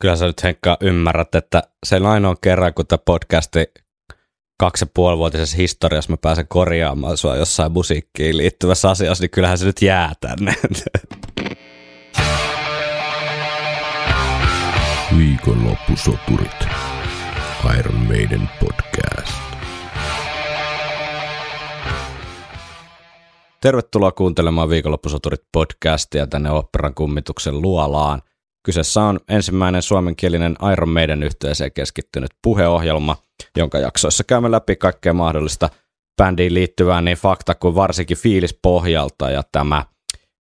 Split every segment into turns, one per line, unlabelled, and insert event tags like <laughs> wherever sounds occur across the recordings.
Kyllä sä nyt Henkka ymmärrät, että sen ainoa kerran, kun tämä podcasti kaksi ja puolivuotisessa historiassa mä pääsen korjaamaan sua jossain musiikkiin liittyvässä asiassa, niin kyllähän se nyt jää tänne.
Viikonloppusoturit. Iron Maiden podcast.
Tervetuloa kuuntelemaan Viikonloppusoturit podcastia tänne Operan kummituksen luolaan. Kyseessä on ensimmäinen suomenkielinen Iron Maiden yhteiseen keskittynyt puheohjelma, jonka jaksoissa käymme läpi kaikkea mahdollista bändiin liittyvää niin fakta kuin varsinkin fiilis pohjalta ja tämä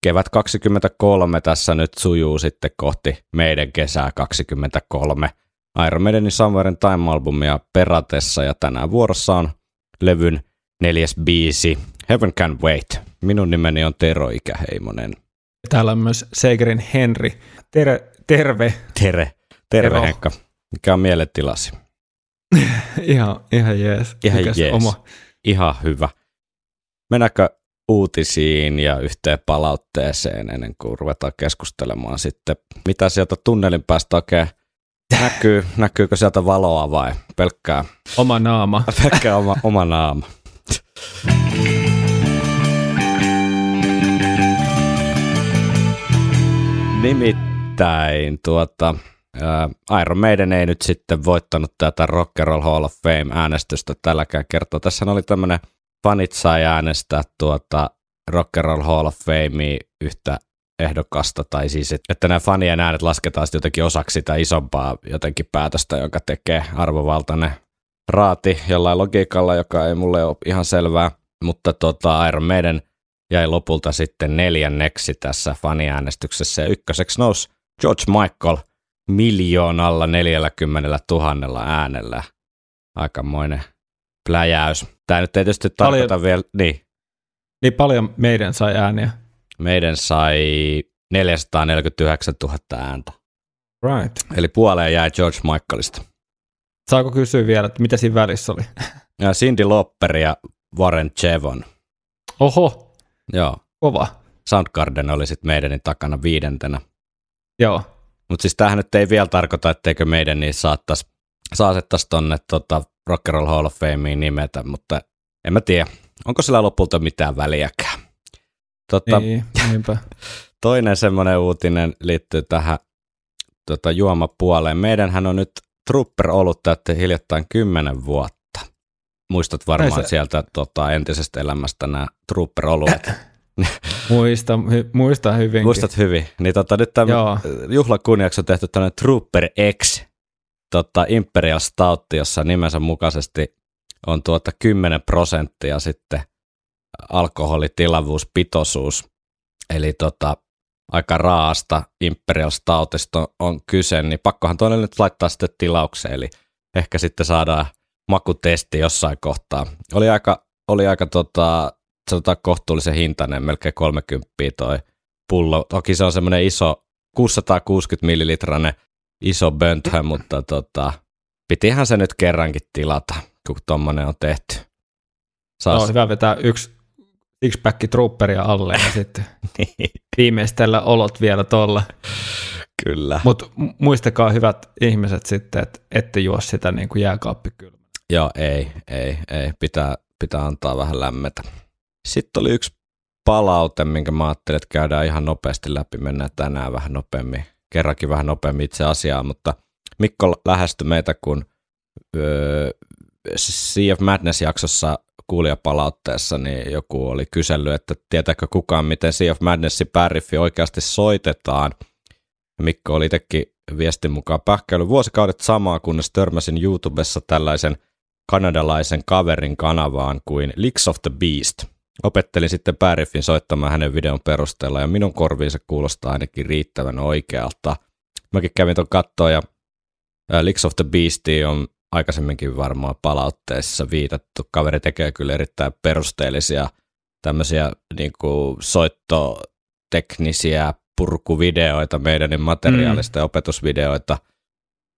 kevät 23 tässä nyt sujuu sitten kohti meidän kesää 23 Iron Maidenin Somewhere Time-albumia peratessa ja tänään vuorossa on levyn neljäs biisi Heaven Can Wait. Minun nimeni on Tero Ikäheimonen.
Täällä on myös Seigerin Henri. Ter- terve.
Tere. Terve
Tero.
Henkka. Mikä on mielentilasi? <laughs>
ihan, ihan jees.
Ihan
Mikäs
jees.
Oma.
Ihan hyvä. Mennäänkö uutisiin ja yhteen palautteeseen ennen kuin ruvetaan keskustelemaan sitten, mitä sieltä tunnelin päästä oikein näkyy, <laughs> näkyykö sieltä valoa vai pelkkää,
Oma naama. <laughs>
pelkkää oma, oma naama. Nimittäin tuota, ää, Iron Maiden ei nyt sitten voittanut tätä Rock and Roll Hall of Fame-äänestystä tälläkään kertaa. Tässä oli tämmöinen fanit sai äänestää tuota Rock and Roll Hall of Famea yhtä ehdokasta, tai siis, et- että nämä fanien äänet lasketaan sitten jotenkin osaksi sitä isompaa jotenkin päätöstä, jonka tekee arvovaltainen raati jollain logiikalla, joka ei mulle ole ihan selvää, mutta tota, Iron Maiden jäi lopulta sitten neljänneksi tässä faniäänestyksessä, ja ykköseksi nousi George Michael miljoonalla 40 000 äänellä. Aikamoinen pläjäys. Tämä nyt ei tietysti tarkoita
Paljon-
vielä, niin,
Niin paljon meidän sai ääniä.
meidän sai 449 000 ääntä.
Right.
Eli puoleen jäi George Michaelista.
Saako kysyä vielä, että mitä siinä välissä oli? <laughs>
Ja Cindy Lauper ja Warren Chevon.
Oho,
Joo.
kova.
Soundgarden oli sitten meidänin takana viidentenä.
Joo.
Mutta siis tämähän nyt ei vielä tarkoita, etteikö meidän niin saattaisi saatettaisiin tonne tota, Rock and Roll Hall of Fameen nimetä, mutta en mä tiedä, onko sillä lopulta mitään väliäkään. Tota,
Niin, niinpä. <laughs>
Toinen semmoinen uutinen liittyy tähän tota, juomapuoleen. Meidänhän on nyt Trooper ollut täytti hiljattain kymmenen vuotta. Muistat varmaan se- sieltä tota, entisestä elämästä nämä Trooper-oluet. <laughs> <laughs>
Muista, hy, muista hyvinkin.
Muistat hyvin. Niin tota, nyt tämän
Joo.
juhlan kunniaksi on tehty tämmöinen Trooper X tota, Imperial Stout, jossa nimensä mukaisesti on tuota 10 prosenttia sitten alkoholitilavuuspitoisuus. Eli tota, aika raasta Imperial Stoutista on, on kyse, niin pakkohan toinen nyt laittaa sitten tilaukseen, eli ehkä sitten saadaan makutesti jossain kohtaa. Oli aika, oli aika tota, sanotaan kohtuullisen hintainen, melkein 30 toi pullo. Toki se on semmoinen iso, 660 millilitrainen iso bönthö, <clears throat> mutta tota, pitihän se nyt kerrankin tilata, kun tommonen on tehty. Saas,
No, hyvä vetää yksi six-pack trooperia alle ja sitten <laughs>
niin,
viimeistellä olot vielä tolla.
kyllä.
Mutta muistakaa hyvät ihmiset sitten, että ette juo sitä niin kuin jääkaappi kylmä.
Joo, ei, ei, ei. Pitää, pitää antaa vähän lämmetä. Sitten oli yksi palaute, minkä mä ajattelin, että käydään ihan nopeasti läpi. Mennään tänään vähän nopeammin, kerrankin vähän nopeammin itse asiaan, mutta Mikko lähestyi meitä, kun öö, Sea of Madness-jaksossa kuulijapalautteessa niin joku oli kysellyt, että tietääkö kukaan, miten Sea of Madnessin pääriffi oikeasti soitetaan. Mikko oli itsekin viestin mukaan pähkäily vuosikaudet samaa, kunnes törmäsin YouTubessa tällaisen kanadalaisen kaverin kanavaan kuin Licks of the Beast. Opettelin sitten pääriffin soittamaan hänen videon perusteella ja minun korviin se kuulostaa ainakin riittävän oikealta. Mäkin kävin tuon kattoon ja Licks of the Beast on aikaisemminkin varmaan palautteissa viitattu. Kaveri tekee kyllä erittäin perusteellisia tämmöisiä niin kuin soittoteknisiä purkuvideoita meidän materiaalista mm. ja opetusvideoita.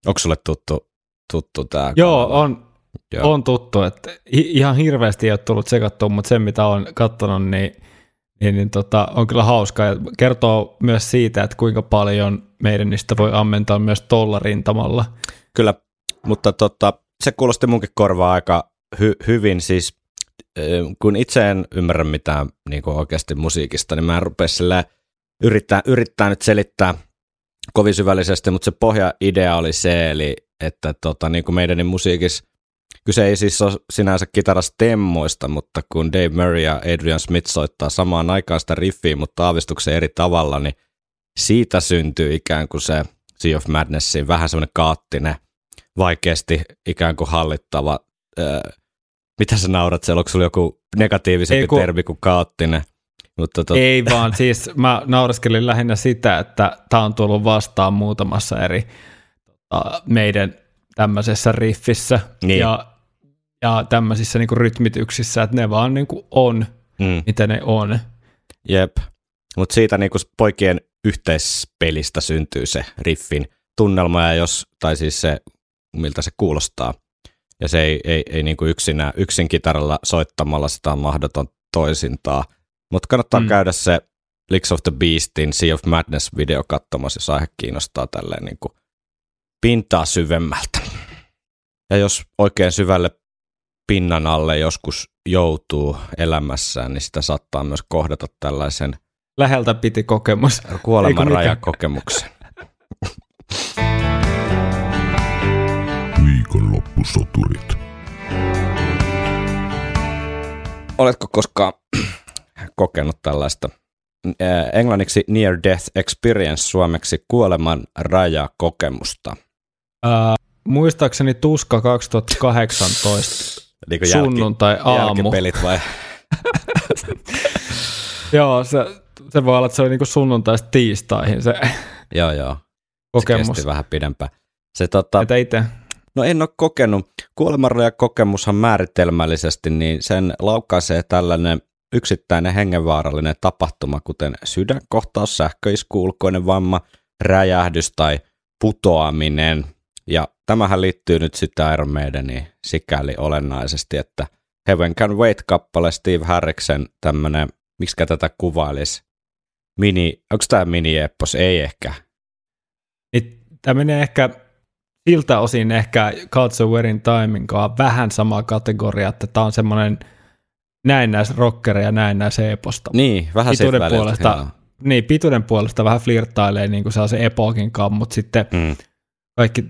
Onko sulle tuttu, tuttu tämä?
Joo, on,
Joo.
on tuttu, että ihan hirveästi ei ole tullut sekattua, mutta sen mitä olen katsonut, niin niin, niin tota, on kyllä hauskaa ja kertoo myös siitä, että kuinka paljon meidän niistä voi ammentaa myös tolla rintamalla.
Kyllä, mutta tota, se kuulosti munkin korvaa aika hy- hyvin, siis kun itse en ymmärrä mitään niin oikeasti musiikista, niin mä en rupea yrittää, yrittää nyt selittää kovin syvällisesti, mutta se pohjaidea oli se, eli että tota, niin kuin meidän musiikissa kyse ei siis ole sinänsä kitarastemmoista, mutta kun Dave Murray ja Adrian Smith soittaa samaan aikaan sitä riffiä, mutta aavistuksen eri tavalla, niin siitä syntyy ikään kuin se Sea of Madnessin vähän semmoinen kaattinen, vaikeasti ikään kuin hallittava, öö, mitä sä naurat siellä, onko sulla joku negatiivisempi ei, kun... termi kuin kaattinen?
Mutta tot... Ei vaan, siis mä naureskelin lähinnä sitä, että tämä on tullut vastaan muutamassa eri tota, meidän tämmöisessä riffissä niin. ja, ja tämmöisissä niinku rytmityksissä, että ne vaan niinku on, mm. mitä ne on.
Jep, mutta siitä niinku poikien yhteispelistä syntyy se riffin tunnelma, ja jos, tai siis se, miltä se kuulostaa. Ja se ei, ei, ei niinku yksinä, yksin kitaralla soittamalla sitä on mahdoton toisintaa. Mutta kannattaa mm. käydä se Licks of the Beastin Sea of Madness video katsomassa, jos aihe kiinnostaa tälleen niinku pintaa syvemmältä. Ja jos oikein syvälle pinnan alle joskus joutuu elämässään, niin sitä saattaa myös kohdata tällaisen
läheltä piti kokemus.
Kuoleman rajakokemuksen. <laughs>
Viikonloppusoturit.
Oletko koskaan <clears throat> kokenut tällaista englanniksi Near Death Experience, suomeksi kuoleman rajakokemusta?
Ää, muistaakseni Tuska 2018 niin sunnuntai aamu.
vai? <laughs>
Joo, se, se voi olla, että se oli niin sunnuntaista tiistaihin se <laughs>
Joo, joo.
kokemus. Se
kesti vähän pidempään. Se, tota,
Että itse?
No en ole kokenut. Kuolemanraja kokemushan määritelmällisesti, niin sen laukaisee tällainen yksittäinen hengenvaarallinen tapahtuma, kuten sydänkohtaus, sähköisku, ulkoinen vamma, räjähdys tai putoaminen. Ja tämähän liittyy nyt sitten Iron Maideniin sikäli olennaisesti, että Heaven Can Wait-kappale Steve Harriksen tämmöinen, miksi tätä kuvailisi, mini, onko tämä mini-eppos? Ei ehkä.
Tämä menee ehkä siltä osin ehkä Culture Wearing Timing vähän sama kategoria, että tämä on semmoinen näennäis rockeri ja näennäis eposta.
Niin, vähän
pituuden puolesta, joo. Niin, pituuden puolesta vähän flirttailee niin kuin se epokin kanssa, mutta sitten mm. Kaikki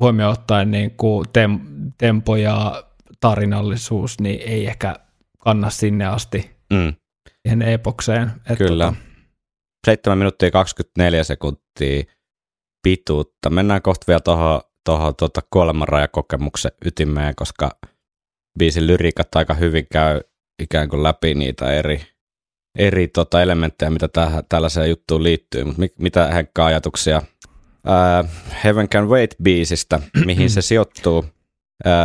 huomioon ottaen niin kuin tem, tempo ja tarinallisuus, niin ei ehkä kanna sinne asti mm. siihen epokseen.
Kyllä. Tota, 7 minuuttia 24 sekuntia pituutta. Mennään kohta vielä tuohon toho, tota kuolemanrajakokemuksen ytimeen, koska biisin lyriikat aika hyvin käy ikään kuin läpi niitä eri, eri tota elementtejä, mitä tähän, tällaiseen juttuun liittyy. Mutta mit, mitä Henkka ajatuksia uh, Heaven Can Wait-biisistä, <clears throat> mihin se sijoittuu uh,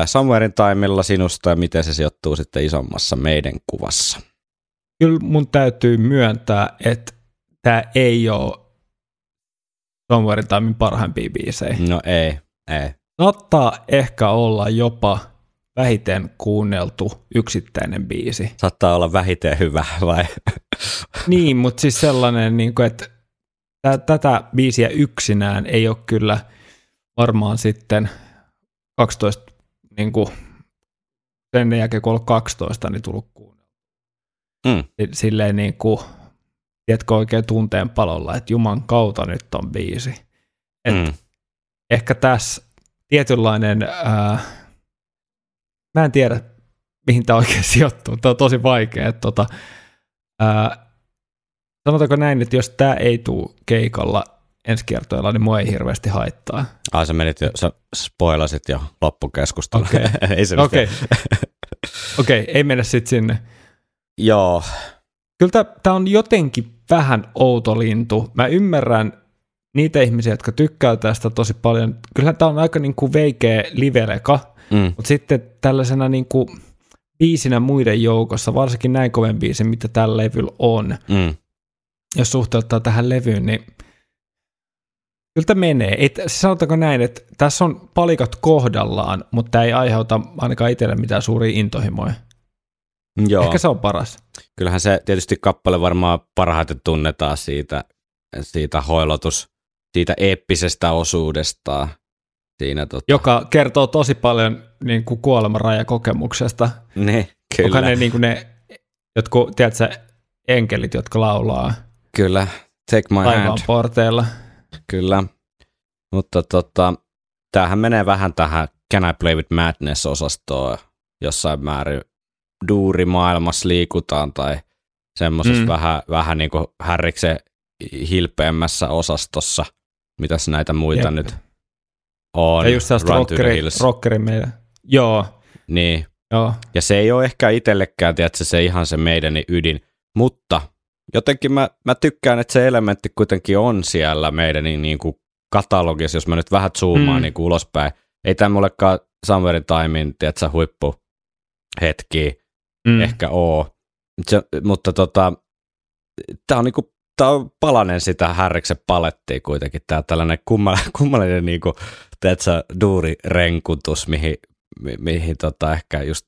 Somewhere in Timella sinusta ja miten se sijoittuu sitten isommassa meidän kuvassa?
Kyllä mun täytyy myöntää, että tämä ei ole Somewhere in Timein parhaimpia biisejä.
No ei, ei.
Saattaa ehkä olla jopa vähiten kuunneltu yksittäinen biisi.
Saattaa olla vähiten hyvä, vai?
niin, mutta siis sellainen, niin kuin, että tätä biisiä yksinään ei ole kyllä varmaan sitten 12, niin kuin, sen jälkeen kun ollut 12, niin tullut kuunnella. Mm. Silleen niin kuin, tiedätkö oikein tunteen palolla, että Juman kautta nyt on biisi. Et mm. Ehkä tässä tietynlainen, ää, mä en tiedä mihin tämä oikein <laughs> sijoittuu, tämä on tosi vaikea. Että, tota, ää, sanotaanko näin, että jos tämä ei tule keikalla ensi kertoilla, niin mua ei hirveästi haittaa.
Ai sä menit jo, sä spoilasit jo loppukeskustelua.
Okei, okay. <laughs> ei Okei, okay. okay, ei mennä sitten sinne.
Joo.
Kyllä tämä on jotenkin vähän outo lintu. Mä ymmärrän niitä ihmisiä, jotka tykkää tästä tosi paljon. Kyllähän tämä on aika niin kuin veikeä liveleka, mm. mutta sitten tällaisena niin kuin biisinä muiden joukossa, varsinkin näin koven biisin, mitä tällä levyllä on, mm jos suhteuttaa tähän levyyn, niin kyllä tämä menee. Ei, sanotaanko näin, että tässä on palikat kohdallaan, mutta tämä ei aiheuta ainakaan itselle mitään suuria intohimoja.
Joo.
Ehkä se on paras.
Kyllähän se tietysti kappale varmaan parhaiten tunnetaan siitä, siitä hoilotus, siitä eeppisestä osuudesta. Siinä tota...
Joka kertoo tosi paljon niin kuin kuolemanrajakokemuksesta.
Ne, kyllä.
Onko ne, niin kuin ne jotkut, tiedätkö, enkelit, jotka laulaa
Kyllä, take my
taivaan
hand.
porteilla.
Kyllä, mutta tota, tämähän menee vähän tähän Can I Play with Madness-osastoon jossain määrin duurimaailmassa liikutaan tai semmoisessa
Mm.
vähän, vähän niin kuin härriksen hilpeämmässä osastossa, mitäs näitä muita
Jep.
nyt on.
Ja just sellaista rockeri, rockeri meidän. Joo,
Niin,
joo.
ja se ei ole ehkä itsellekään, tiedätkö, se ihan se meidän ydin, mutta jotenkin mä, mä tykkään, että se elementti kuitenkin on siellä meidän niin kuin katalogissa, jos mä nyt vähän zoomaan
Mm.
niin kuin ulospäin. Ei tämä mullekaan Summerin Timein, tiedätkö, huippuhetki
Mm.
mm. ehkä oo. Se, mutta tota, tämä on niinku on palanen sitä Härriksen palettia kuitenkin, tämä tällainen kummallinen, <laughs> kummallinen niinku, tiedätkö, duurirenkutus, mihin, mi, mihin tota ehkä just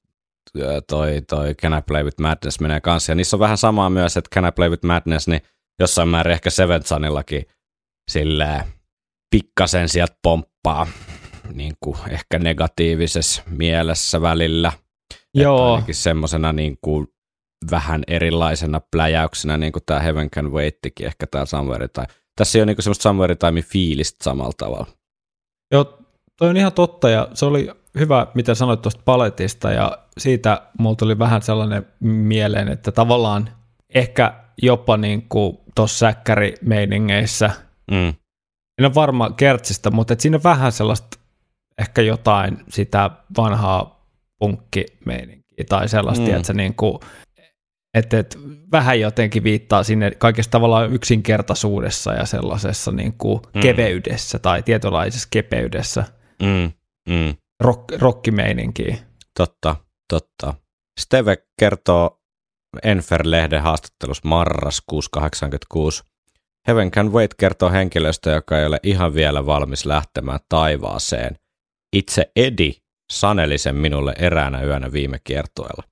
toi, toi Can I Play With Madness menee kanssa. Ja niissä on vähän samaa myös, että Can I Play With Madness, niin jossain määrin ehkä Seven Sunillakin silleen pikkasen sieltä pomppaa niin kuin ehkä negatiivisessa mielessä välillä.
Joo.
Että ainakin semmoisena niin kuin vähän erilaisena pläjäyksenä, niin kuin tämä Heaven Can Waittikin ehkä tämä Somewhere Time. Tässä ei ole niin kuin semmoista Somewhere Time fiilistä samalla tavalla.
Joo, toi on ihan totta ja se oli hyvä, mitä sanoit tuosta paletista ja siitä mulla tuli vähän sellainen mieleen, että tavallaan ehkä jopa niin kuin tuossa säkkärimeiningeissä,
Mm.
en ole varma kertsistä, mutta et siinä on vähän sellaista ehkä jotain sitä vanhaa punkkimeininkiä tai sellaista,
Mm.
että niin kuin, että, että vähän jotenkin viittaa sinne kaikessa tavallaan yksinkertaisuudessa ja sellaisessa niin kuin
Mm.
keveydessä tai tietynlaisessa kepeydessä
Mm. Mm.
Rock, rockimeininkiä.
Totta, totta. Steve kertoo Enfer-lehden haastattelussa marraskuussa 86. Heaven Can Wait kertoo henkilöstä, joka ei ole ihan vielä valmis lähtemään taivaaseen. Itse Edi saneli sen minulle eräänä yönä viime kiertueella.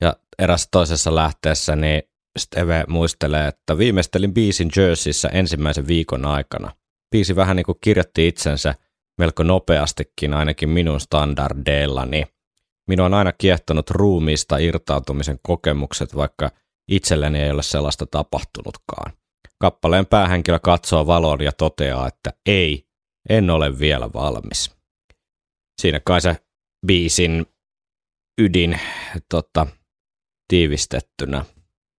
Ja erässä toisessa lähteessä niin Steve muistelee, että viimeistelin biisin Jerseyssä ensimmäisen viikon aikana. Biisi vähän niin kuin kirjoitti itsensä melko nopeastikin ainakin minun standardeillani. Minua on aina kiehtonut ruumiista irtautumisen kokemukset, vaikka itselleni ei ole sellaista tapahtunutkaan. Kappaleen päähenkilö katsoo valoon ja toteaa, että ei, en ole vielä valmis. Siinä kai se biisin ydin tota, tiivistettynä,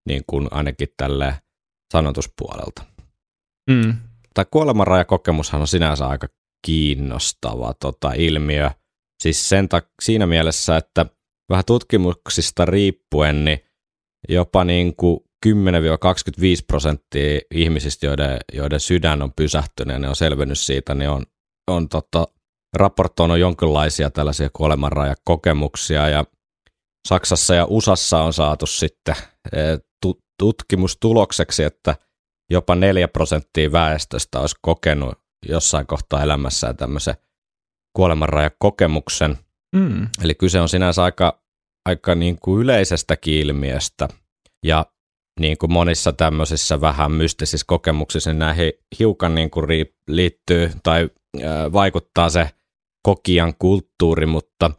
niin kuin ainakin tälle sanotuspuolelta.
Mm.
Tämä kuolemanrajakokemushan on sinänsä aika kiinnostava tota, ilmiö. Siis sen tak- siinä mielessä, että vähän tutkimuksista riippuen, niin jopa niin kuin 10-25 prosenttia ihmisistä, joiden, joiden sydän on pysähtynyt ja ne on selvinnyt siitä, niin on, on tota, raportoinut jonkinlaisia tällaisia kuolemanrajakokemuksia ja Saksassa ja USAssa on saatu sitten eh, tu- tutkimustulokseksi, että jopa 4 prosenttia väestöstä olisi kokenut jossain kohtaa elämässään tämmöisen kuolemanrajakokemuksen.
Mm.
Eli kyse on sinänsä aika, aika niin kuin yleisestäkin ilmiöstä. Ja niin kuin monissa tämmöisissä vähän mystisissä kokemuksissa, niin näihin hiukan niin kuin ri- liittyy tai vaikuttaa se kokijan kulttuuri, mutta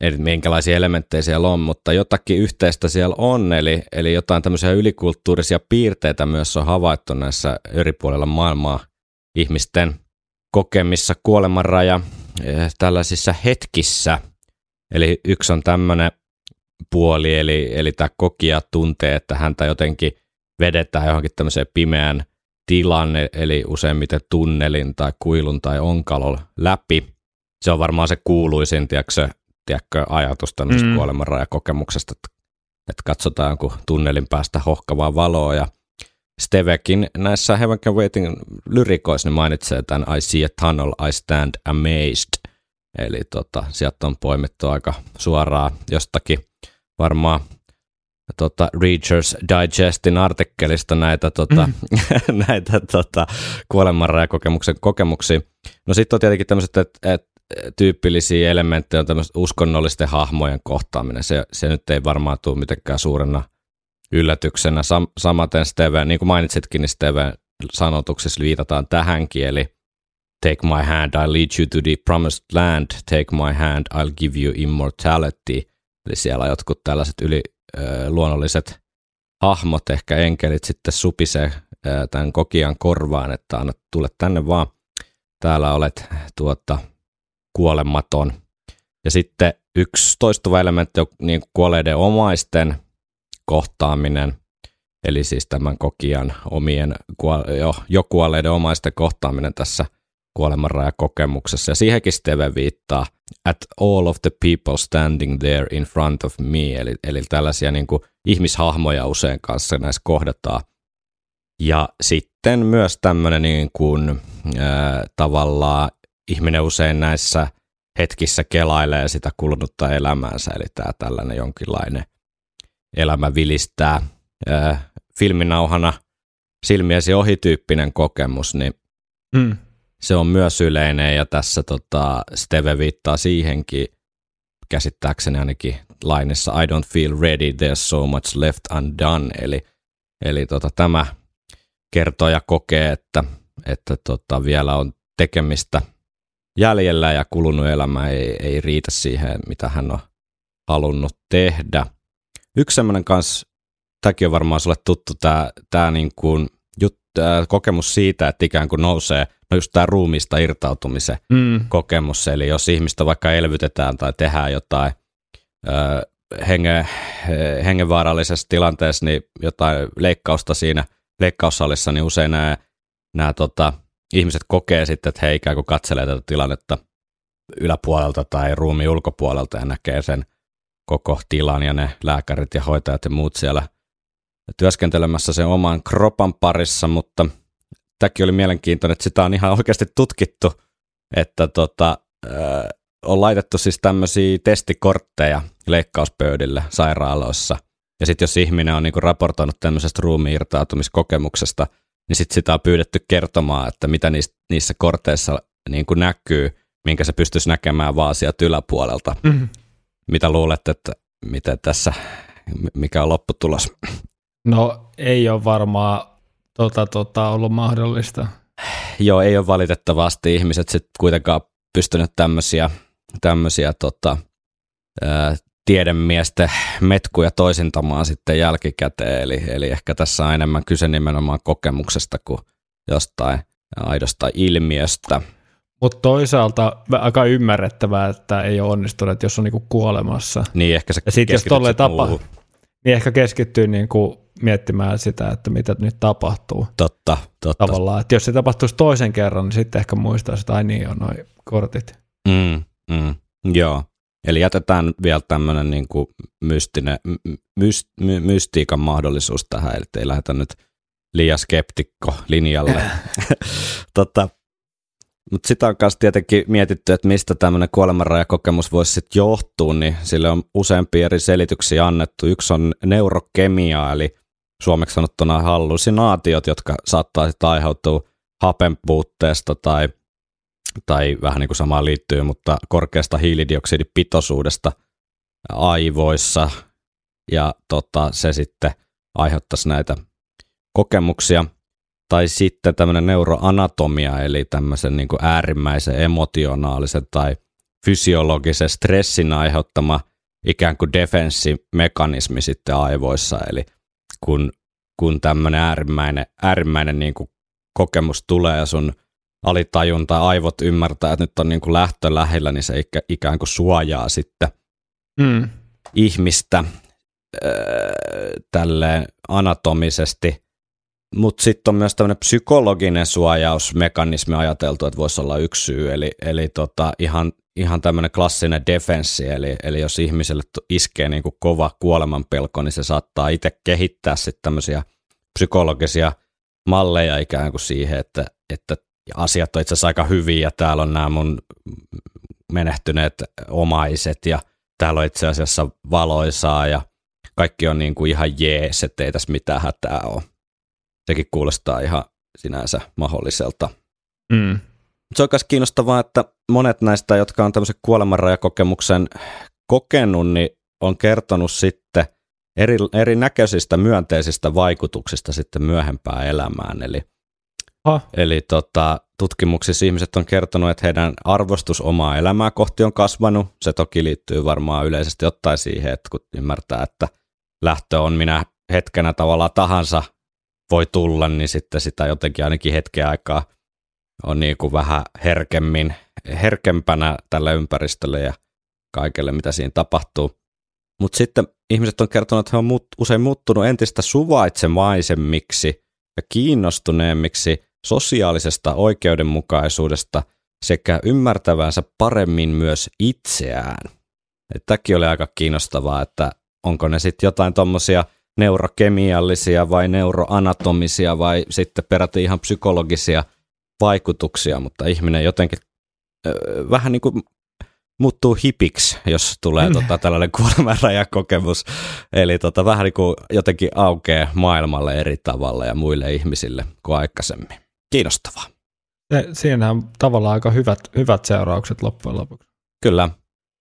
eli minkälaisia elementtejä siellä on, mutta jotakin yhteistä siellä on, eli, eli jotain tämmöisiä ylikulttuurisia piirteitä myös on havaittu näissä eri puolilla maailmaa ihmisten kokemissa kuolemanraja eh, tällaisissa hetkissä. Eli yksi on tämmöinen puoli, eli, eli tämä kokija tuntee, että häntä jotenkin vedetään johonkin tämmöiseen pimeään tilaan, eli useimmiten tunnelin tai kuilun tai onkalon läpi. Se on varmaan se kuuluisin, tiedätkö, tiedätkö ajatus tämmöisestä
Mm.
kuolemanrajakokemuksesta, että, että katsotaan jonkun tunnelin päästä hohkavaa valoa ja Stevekin näissä Heaven Can Waiting lyrikoissa niin mainitsee tämän I see a tunnel, I stand amazed. Eli tota, sieltä on poimittu aika suoraan jostakin varmaan tota, Readers Digestin artikkelista näitä, tota, mm. <laughs> näitä tota, kuolemanrajakokemuksen kokemuksia. No sitten on tietenkin tämmöiset, että et, tyypillisiä elementtejä on tämmöistä uskonnollisten hahmojen kohtaaminen. Se, se nyt ei varmaan tule mitenkään suurena yllätyksenä. Sam, samaten Steven, niin kuin mainitsitkin, niin Steven sanotuksessa viitataan tähänkin, eli Take my hand, I'll lead you to the promised land. Take my hand, I'll give you immortality. Eli siellä on jotkut tällaiset yli äh, luonnolliset hahmot, ehkä enkelit sitten supisee äh, tämän kokian korvaan, että anna tule tänne vaan. Täällä olet tuota, kuolematon. Ja sitten yksi toistuva elementti on niin kuolleiden omaisten kohtaaminen, eli siis tämän kokian omien jo, jo kuolleiden omaisten kohtaaminen tässä kuolemanrajakokemuksessa. Ja siihenkin Steve viittaa, at all of the people standing there in front of me, eli, eli tällaisia niin kuin ihmishahmoja usein kanssa näissä kohdataan. Ja sitten myös tämmöinen niin kuin, äh, tavallaan ihminen usein näissä hetkissä kelailee sitä kulunutta elämäänsä, eli tämä tällainen jonkinlainen elämä vilistää ää, filminauhana silmiesi ohityyppinen kokemus, niin mm. se on myös yleinen ja tässä tota, Steve viittaa siihenkin käsittääkseni ainakin lainissa I don't feel ready, there's so much left undone, eli, eli tota, tämä kertoja kokee, että, että tota, vielä on tekemistä – jäljellä ja kulunut elämä ei, ei riitä siihen, mitä hän on halunnut tehdä. Yksi semmoinen kanssa, tämäkin on varmaan sulle tuttu, tämä, tämä niin kuin, jut, tämä kokemus siitä, että ikään kuin nousee, no just tämä ruumiista irtautumisen mm. kokemus, eli jos ihmistä vaikka elvytetään tai tehdään jotain ö, henge, hengenvaarallisessa tilanteessa, niin jotain leikkausta siinä leikkaussalissa, niin usein nämä, nämä tota, ihmiset kokee sitten, että he ikään kuin katselee tätä tilannetta yläpuolelta tai ruumiin ulkopuolelta ja näkee sen koko tilan ja ne lääkärit ja hoitajat ja muut siellä työskentelemässä sen oman kropan parissa, mutta tämäkin oli mielenkiintoinen, että sitä on ihan oikeasti tutkittu, että tota, äh, on laitettu siis tämmöisiä testikortteja leikkauspöydille sairaaloissa. Ja sitten jos ihminen on niinku raportoinut tämmöisestä ruumiirtautumiskokemuksesta, niin sit sitä on pyydetty kertomaan, että mitä niissä, niissä korteissa niin kuin näkyy, minkä se pystyisi näkemään vaan sieltä yläpuolelta. Mm-hmm. Mitä luulet, että miten tässä, mikä on lopputulos?
No ei ole varmaan tota, tota, ollut mahdollista.
Joo, ei ole valitettavasti ihmiset sitten kuitenkaan pystynyt tämmöisiä, tämmöisiä tota, tiedemiesten metkuja toisintamaan sitten jälkikäteen, eli, eli ehkä tässä on enemmän kyse nimenomaan kokemuksesta kuin jostain aidosta ilmiöstä.
Mutta toisaalta aika ymmärrettävää, että ei ole onnistunut, että jos on niinku kuolemassa.
Niin, ehkä se
ja sitten jos tolle tapa, niin ehkä keskittyy niinku miettimään sitä, että mitä nyt tapahtuu.
Totta, totta.
Tavallaan, että jos se tapahtuisi toisen kerran, niin sitten ehkä muistaisi, että ai niin on noin kortit.
Mm, mm, joo, Eli jätetään vielä tämmöinen niin kuin mystinen, myst, my, mystiikan mahdollisuus tähän, eli ei lähdetä nyt liian skeptikko linjalle. <laughs> tota, mutta sitä on myös tietenkin mietitty, että mistä tämmöinen kuolemanrajakokemus voisi sitten johtua, niin sille on useampia eri selityksiä annettu. Yksi on neurokemia, eli suomeksi sanottuna hallusinaatiot, jotka saattaa sitten aiheutua hapenpuutteesta tai tai vähän niin kuin samaan liittyy, mutta korkeasta hiilidioksidipitoisuudesta aivoissa, ja tota, se sitten aiheuttaisi näitä kokemuksia. Tai sitten tämmöinen neuroanatomia, eli tämmöisen niin kuin äärimmäisen emotionaalisen tai fysiologisen stressin aiheuttama ikään kuin defenssimekanismi sitten aivoissa, eli kun, kun tämmöinen äärimmäinen, äärimmäinen niin kuin kokemus tulee ja sun alitajunta, aivot ymmärtää, että nyt on niin kuin lähtö lähellä, niin se ikään kuin suojaa sitten mm. ihmistä öö, tälleen anatomisesti. Mutta sitten on myös tämmöinen psykologinen suojausmekanismi ajateltu, että voisi olla yksi syy, eli, eli tota, ihan, ihan tämmöinen klassinen defenssi, eli, eli jos ihmiselle iskee niin kova kuolemanpelko, niin se saattaa itse kehittää sitten tämmöisiä psykologisia malleja ikään kuin siihen, että, että asiat on itse asiassa aika hyviä ja täällä on nämä mun menehtyneet omaiset ja täällä on itse asiassa valoisaa ja kaikki on niin kuin ihan jees, ettei tässä mitään hätää ole. Sekin kuulostaa ihan sinänsä mahdolliselta.
Mm.
Se on myös kiinnostavaa, että monet näistä, jotka on tämmöisen kuolemanrajakokemuksen kokenut, niin on kertonut sitten eri, erinäköisistä myönteisistä vaikutuksista sitten myöhempään elämään. Eli,
Ha.
eli tota, tutkimuksissa ihmiset on kertonut, että heidän arvostus omaa elämää kohti on kasvanut. Se toki liittyy varmaan yleisesti ottaen siihen, että kun ymmärtää, että lähtö on minä hetkenä tavalla tahansa voi tulla, niin sitten sitä jotenkin ainakin hetken aikaa on niin kuin vähän herkemmin, herkempänä tälle ympäristölle ja kaikelle, mitä siinä tapahtuu. Mutta sitten ihmiset on kertonut, että he on usein muuttunut entistä suvaitsemaisemmiksi ja kiinnostuneemmiksi sosiaalisesta oikeudenmukaisuudesta sekä ymmärtävänsä paremmin myös itseään. Tämäkin oli aika kiinnostavaa, että onko ne sitten jotain tuommoisia neurokemiallisia vai neuroanatomisia vai sitten peräti ihan psykologisia vaikutuksia, mutta ihminen jotenkin vähän niin kuin muuttuu hipiksi, jos tulee mm. tota, tällainen <laughs> kuolemanrajakokemus. Eli tota, vähän niin kuin jotenkin aukeaa maailmalle eri tavalla ja muille ihmisille kuin aikaisemmin. Kiinnostavaa.
Se, siinä on tavallaan aika hyvät, hyvät seuraukset loppujen lopuksi.
Kyllä,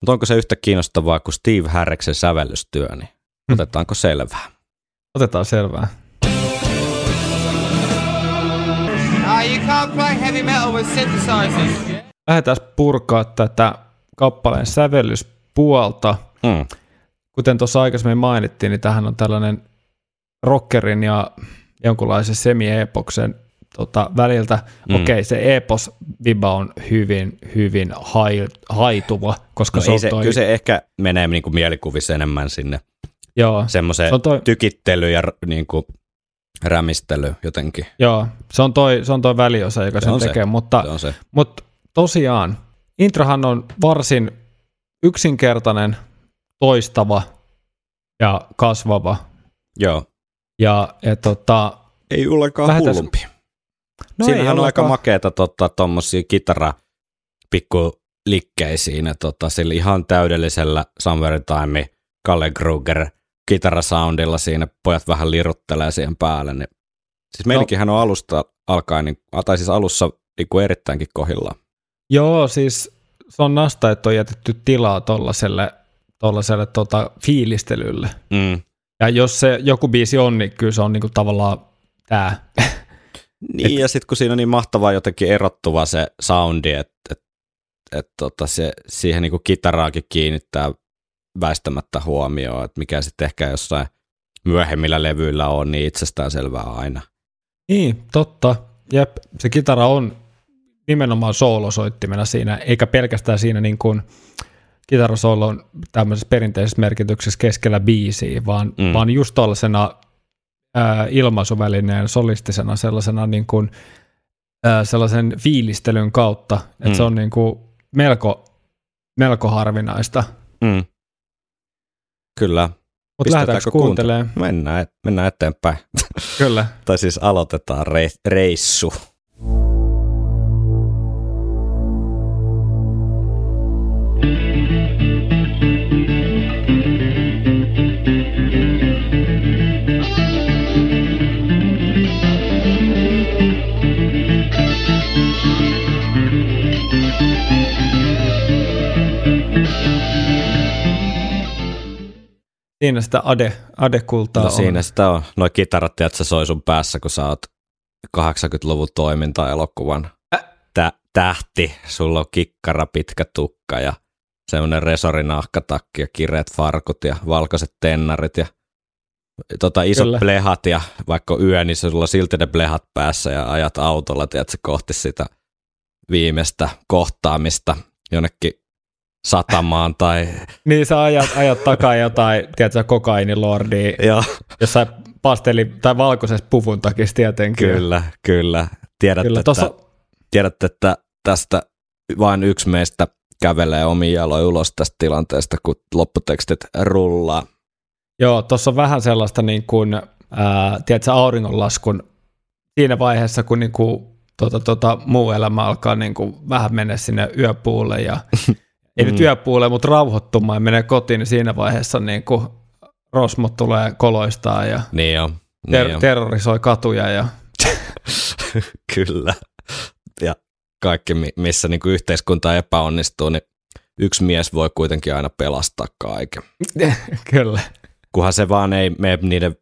mutta onko se yhtä kiinnostavaa kuin Steve Harriksen sävellystyö, niin mm. otetaanko selvää?
Otetaan selvää. Lähdetään purkaa tätä kappaleen sävellyspuolta. Mm. Kuten tuossa aikaisemmin mainittiin, niin tähän on tällainen rockerin ja jonkunlaisen semi-epoksen tota, väliltä. Mm. Okei, se epos viba on hyvin, hyvin hai, haituva, koska
no
se,
on se toi... Kyllä se ehkä menee niin kuin mielikuvissa enemmän sinne
Joo.
semmoiseen se toi... tykittely ja niin kuin rämistely jotenkin.
Joo, se on toi, se on toi väliosa, joka se sen tekee, se. mutta, se on se. mutta tosiaan intrahan on varsin yksinkertainen, toistava ja kasvava.
Joo.
Ja et, tota,
ei ollenkaan lähtäis... hullumpi. No Siinähän on aika makeeta tuommoisia tota, kitara pikku liikkeisiin, että tota, sillä ihan täydellisellä Summer Time Kalle Kruger kitarasoundilla siinä pojat vähän liruttelee siihen päälle. Niin, siis meilläkin no. on alusta alkaen, niin, tai siis alussa niin kuin erittäinkin kohillaan.
Joo, siis se on nasta, että on jätetty tilaa tuollaiselle tollaselle, tota, fiilistelylle.
Mm.
Ja jos se joku biisi on, niin kyllä se on niinku tavallaan tämä. <laughs>
niin, et, ja sitten kun siinä on niin mahtavaa jotenkin erottuva se soundi, että et, et, tota, se, siihen niinku kitaraakin kiinnittää väistämättä huomioon, että mikä sitten ehkä jossain myöhemmillä levyillä on niin itsestään selvää aina.
Niin, totta. Jep, se kitara on nimenomaan soolosoittimena siinä, eikä pelkästään siinä niin kuin kitarasoolon tämmöisessä perinteisessä merkityksessä keskellä biisiä, vaan, mm. vaan just tuollaisena ilmaisuvälineen solistisena sellaisena niin kuin, ää, sellaisen fiilistelyn kautta, että mm. se on niin kuin melko, melko harvinaista.
Mm. Kyllä.
Mutta lähdetäänkö kuuntelemaan?
Mennään, mennään eteenpäin. <laughs>
Kyllä.
tai siis aloitetaan reissu.
Siinä sitä ade, adekultaa
no, on. siinä sitä on. Noi kitarat, että se soi sun päässä, kun sä oot 80-luvun toiminta-elokuvan tä- tähti. Sulla on kikkara, pitkä tukka ja semmoinen resorinahkatakki ja kireet farkut ja valkoiset tennarit ja tota, isot Kyllä. blehat ja vaikka yö, niin sulla on silti ne blehat päässä ja ajat autolla, tiedätkö, kohti sitä viimeistä kohtaamista jonnekin satamaan tai...
niin sä ajat, ajat takaa jotain, tiedätkö, kokainilordia jossain pasteli- tai valkoisessa puvun takissa tietenkin.
Kyllä, kyllä. Tiedätte, kyllä, tossa... että, tiedätte, että tästä vain yksi meistä kävelee omiin jaloin ulos tästä tilanteesta, kun lopputekstit rullaa.
Joo, tuossa on vähän sellaista niin kuin, ää, tiedätkö, auringonlaskun siinä vaiheessa, kun niin kuin, tota, tota, muu elämä alkaa niin kuin, vähän mennä sinne yöpuulle ja <laughs> ei mm. nyt yöpuulle, mutta rauhoittumaan ja menee kotiin, niin siinä vaiheessa niin kuin rosmot tulee koloistaa ja
niin jo,
niin ter- terrorisoi katuja. Ja... <laughs>
Kyllä. Ja kaikki, missä niin kuin yhteiskunta epäonnistuu, niin yksi mies voi kuitenkin aina pelastaa kaiken. <laughs>
Kyllä.
Kunhan se vaan ei mene niiden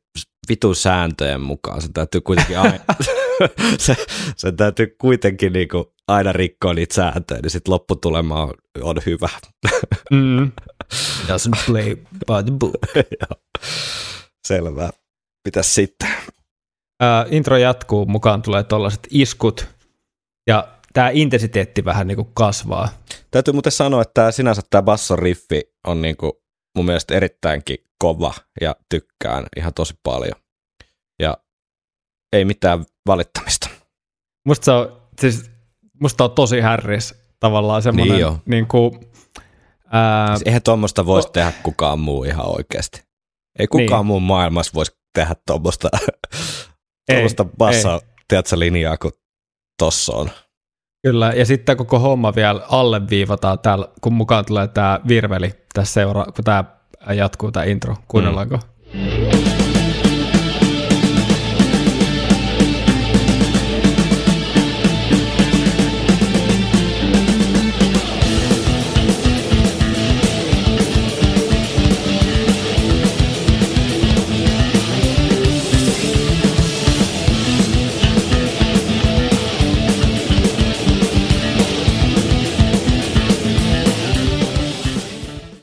vitun sääntöjen mukaan. Se täytyy kuitenkin aina, <laughs> <laughs> se, se täytyy kuitenkin niin kuin aina rikkoa niitä sääntöjä, niin sitten lopputulema on, on hyvä. <laughs>
Mm. Doesn't play by the book. <laughs>
Selvä. Mitäs sitten?
Ää, intro jatkuu, mukaan tulee tuollaiset iskut, ja tämä intensiteetti vähän niin kuin kasvaa.
Täytyy muuten sanoa, että tämä sinänsä tämä basson riffi on niin kuin mun mielestä erittäinkin kova ja tykkään ihan tosi paljon. Ja ei mitään valittamista.
Musta se on, siis, musta on tosi härris tavallaan semmoinen, niin, niin kuin,
ää... Siis eihän tuommoista voisi tehdä kukaan muu ihan oikeasti. Ei kukaan niin. muu maailmassa voisi tehdä tuommoista, tuommoista bassa, tiedätkö, linjaa kuin tossa on.
Kyllä, ja sitten koko homma vielä alleviivataan täällä, kun mukaan tulee tämä virveli tässä seuraa, kun tämä jatkuu tämä intro. Kuunnellaanko? Mm.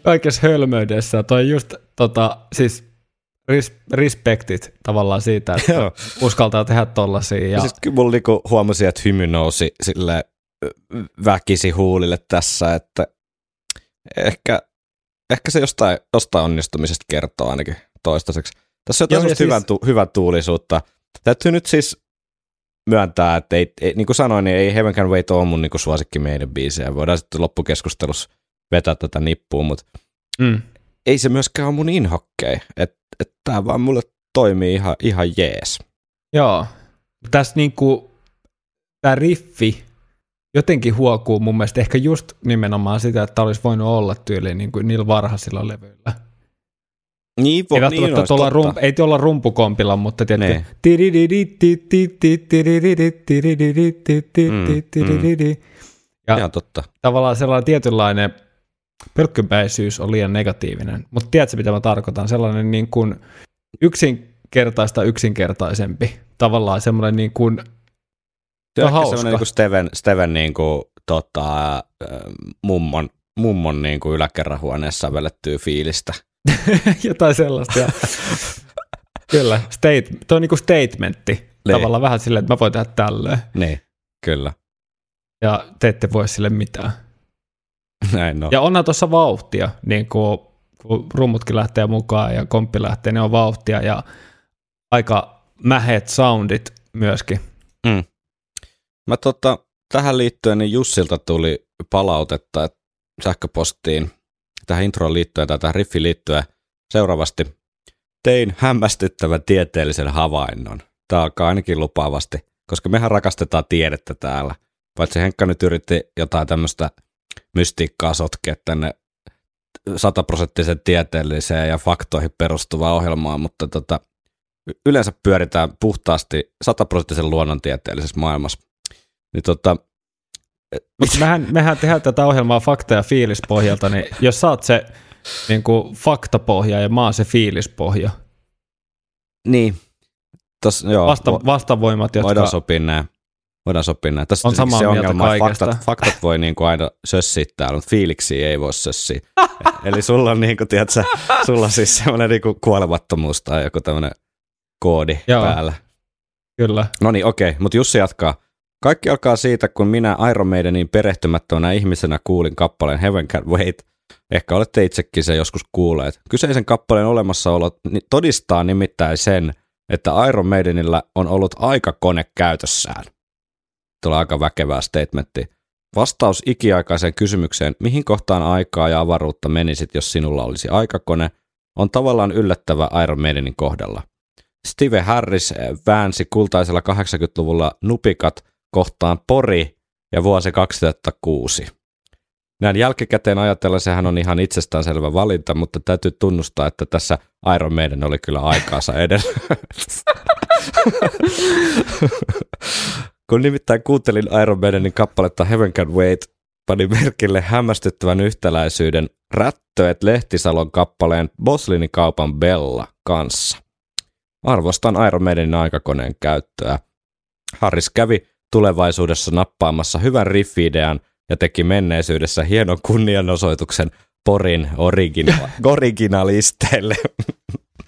Kaikessa hölmöydessä. Toi just tota, siis ris, respektit tavallaan siitä, että uskaltaa tehdä tollasia. Ja...
Siis kyllä mulla niinku huomasin, että hymy nousi sille väkisi huulille tässä, että ehkä, ehkä se jostain, jostain onnistumisesta kertoo ainakin toistaiseksi. Tässä on jotain siis... hyvän, tu, hyvän tuulisuutta. Täytyy nyt siis myöntää, että ei, ei, niin kuin sanoin, niin ei Heaven Can Wait ole mun niin suosikki meidän biisejä. Voidaan sitten loppukeskustelussa vetää tätä nippuun, mutta mm. ei se myöskään ole mun inhokkei. Että et tämä vaan mulle toimii ihan, ihan jees.
Joo. Tässä niinku, tämä riffi jotenkin huokuu mun mielestä ehkä just nimenomaan sitä, että olisi voinut olla tyyliin niin kuin niillä varhaisilla levyillä.
Niin, vo, ei niin olisi,
tuolla rum, ei tuolla rumpukompilla, mutta tietysti.
Ja Ihan totta.
Tavallaan sellainen tietynlainen pölkkypäisyys on liian negatiivinen. Mutta tiedätkö, mitä mä tarkoitan? Sellainen niin kuin yksinkertaista yksinkertaisempi. Tavallaan semmoinen niin kuin
se on hauska. semmoinen niin kuin Steven, Steven niin kuin, tota, mummon, mummon niin kuin yläkerrahuoneessa vellettyy fiilistä. <laughs>
Jotain sellaista. Ja. kyllä, state, tuo on niin kuin statementti. Niin. Tavallaan vähän silleen, että mä voin tehdä tälleen.
Niin, kyllä.
Ja te ette voi sille mitään. <laughs>
Näin no.
Ja onhan tuossa vauhtia, niin kuin, kun rummutkin lähtee mukaan ja komppi lähtee, niin on vauhtia ja aika mähet soundit myöskin. Mm.
Mä tota, tähän liittyen niin Jussilta tuli palautetta että sähköpostiin tähän introon liittyen tai tähän riffiin liittyen seuraavasti. Tein hämmästyttävän tieteellisen havainnon. Tämä alkaa ainakin lupaavasti, koska mehän rakastetaan tiedettä täällä. Paitsi Henkka nyt yritti jotain tämmöistä mystiikkaa sotkea tänne sataprosenttisen tieteelliseen ja faktoihin perustuvaan ohjelmaan, mutta tota, yleensä pyöritään puhtaasti sataprosenttisen luonnontieteellisessä maailmassa. Niin tota,
mutta mehän, mehän tehdään tätä ohjelmaa fakta- ja fiilispohjalta, niin jos sä oot se niin kuin faktapohja ja mä oon se fiilispohja.
Niin. Tos, joo,
Vasta, vastavoimat, jotka...
Voidaan sopia näin. Voidaan sopia näin.
Tässä on samaa se ongelma,
kaikesta. faktat, <laughs> faktat voi niin kuin aina sössiä täällä, mutta fiiliksiä ei voi sössiä. <laughs> Eli sulla on, niin kuin, tiedätkö, sulla on siis semmoinen niin kuin kuolemattomuus tai joku tämmöinen koodi Joo. päällä.
Kyllä.
No niin, okei, okay. mutta Jussi jatkaa. Kaikki alkaa siitä, kun minä Iron Maidenin perehtymättömänä ihmisenä kuulin kappaleen Heaven Can Wait. Ehkä olette itsekin se joskus kuulleet. Kyseisen kappaleen olemassaolo todistaa nimittäin sen, että Iron Maidenillä on ollut aikakone käytössään. Tulee aika väkevää statementti. Vastaus ikiaikaiseen kysymykseen, mihin kohtaan aikaa ja avaruutta menisit, jos sinulla olisi aikakone, on tavallaan yllättävä Iron Maidenin kohdalla. Steve Harris väänsi kultaisella 80-luvulla nupikat kohtaan Pori ja vuosi 2006. Näin jälkikäteen ajatella sehän on ihan itsestäänselvä valinta, mutta täytyy tunnustaa, että tässä Iron Maiden oli kyllä aikaansa edellä. <laughs> kun nimittäin kuuntelin Iron Maidenin kappaletta Heaven Can Wait, pani merkille hämmästyttävän yhtäläisyyden Rättöet Lehtisalon kappaleen Boslinin kaupan Bella kanssa. Arvostan Iron Maidenin aikakoneen käyttöä. Harris kävi tulevaisuudessa nappaamassa hyvän riffidean ja teki menneisyydessä hienon kunnianosoituksen Porin origina- <laughs> originalisteille.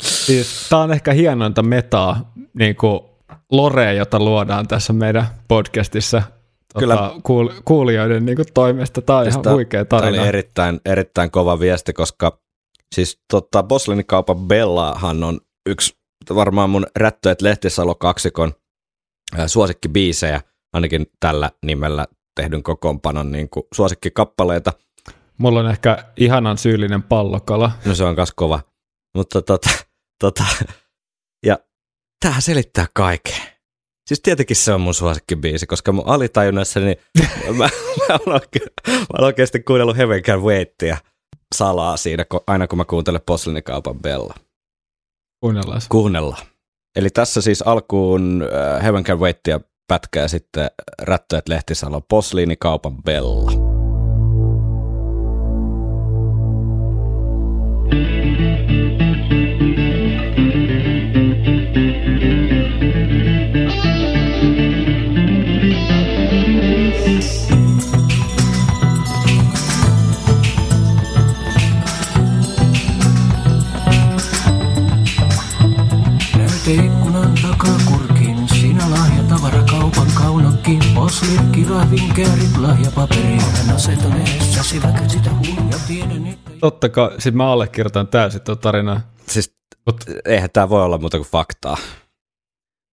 Siis, tämä on ehkä hienointa metaa, niin kuin lore, jota luodaan tässä meidän podcastissa Kyllä. Tota, kuul- kuulijoiden niin kuin toimesta. Tämä on ihan huikea tarina.
Tämä oli erittäin, erittäin kova viesti, koska siis tota, Boslinin kaupan Bellahan on yksi varmaan mun Rättöet Lehtisalo kaksikon suosikkibiisejä, ainakin tällä nimellä tehdyn kokoonpanon niin kuin suosikkikappaleita.
Mulla on ehkä ihanan syyllinen pallokala.
No se on kas kova. Mutta tota, tota, tämähän selittää kaiken. Siis tietenkin se on mun suosikkibiisi, koska mun alitajunnassa, niin <laughs> mä, mä, olen oikein, mä olen oikeasti kuunnellut Heaven Can Waitia salaa siinä, aina kun mä kuuntelen Poslinikaupan Bella.
Kuunnellaan.
Kuunnellaan. Eli tässä siis alkuun äh, Heaven Can Waitia pätkä ja sitten Rättöet Lehtisalo Posliinikaupan Bella.
Poslit, kirahvin, käärit, lahjapaperi. Olen aseton edessäsi, vaikka sitä tiedän, että... Totta kai, siis mä allekirjoitan täysin tuon tarinaa.
Siis Mut, eihän tämä voi olla muuta kuin faktaa.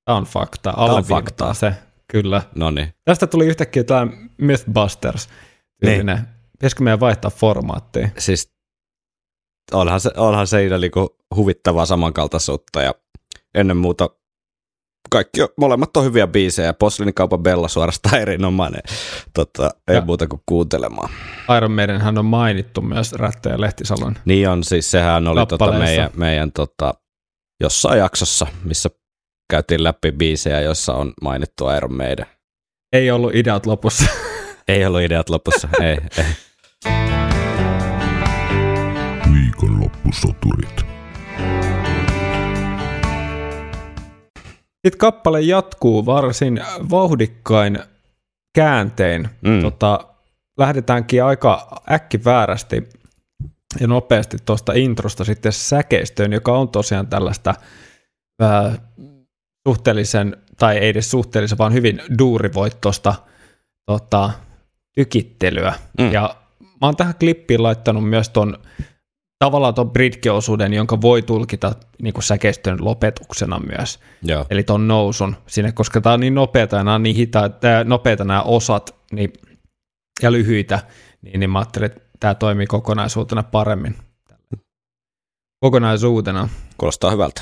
Tämä on fakta, Tämä on faktaa. se, kyllä.
No niin.
Tästä tuli yhtäkkiä tämä Mythbusters tyylinen. Niin. Pitäisikö meidän vaihtaa formaattia?
Siis onhan, se, onhan siinä niinku huvittavaa samankaltaisuutta ja ennen muuta kaikki molemmat on hyviä biisejä. Poslinin kaupan Bella suorastaan <laughs> erinomainen. Tota, ei ja. muuta kuin kuuntelemaan.
Iron Maidenhän on mainittu myös Rättä ja Lehtisalon
Niin on, siis sehän oli tota meidän, meidän tota, jossain jaksossa, missä käytiin läpi biisejä, jossa on mainittu Iron Maiden.
Ei ollut ideat lopussa. <laughs>
ei ollut ideat lopussa, ei, ei.
Viikonloppusoturit.
Sitten kappale jatkuu varsin vauhdikkain kääntein. Mm. Tota, lähdetäänkin aika äkkiväärästi ja nopeasti tuosta introsta sitten säkeistöön, joka on tosiaan tällaista ää, suhteellisen, tai ei edes suhteellisen, vaan hyvin duurivoittosta tota, tykittelyä. Mm. Ja mä oon tähän klippiin laittanut myös ton tavallaan tuon bridge-osuuden, jonka voi tulkita niin kuin säkeistön lopetuksena myös.
Joo.
Eli tuon nousun sinne, koska tämä on niin nopeata ja nämä on niin hitaita, nopeita nämä osat niin, ja lyhyitä, niin, niin mä ajattelin, että tämä toimii kokonaisuutena paremmin. Kokonaisuutena.
Kuulostaa hyvältä.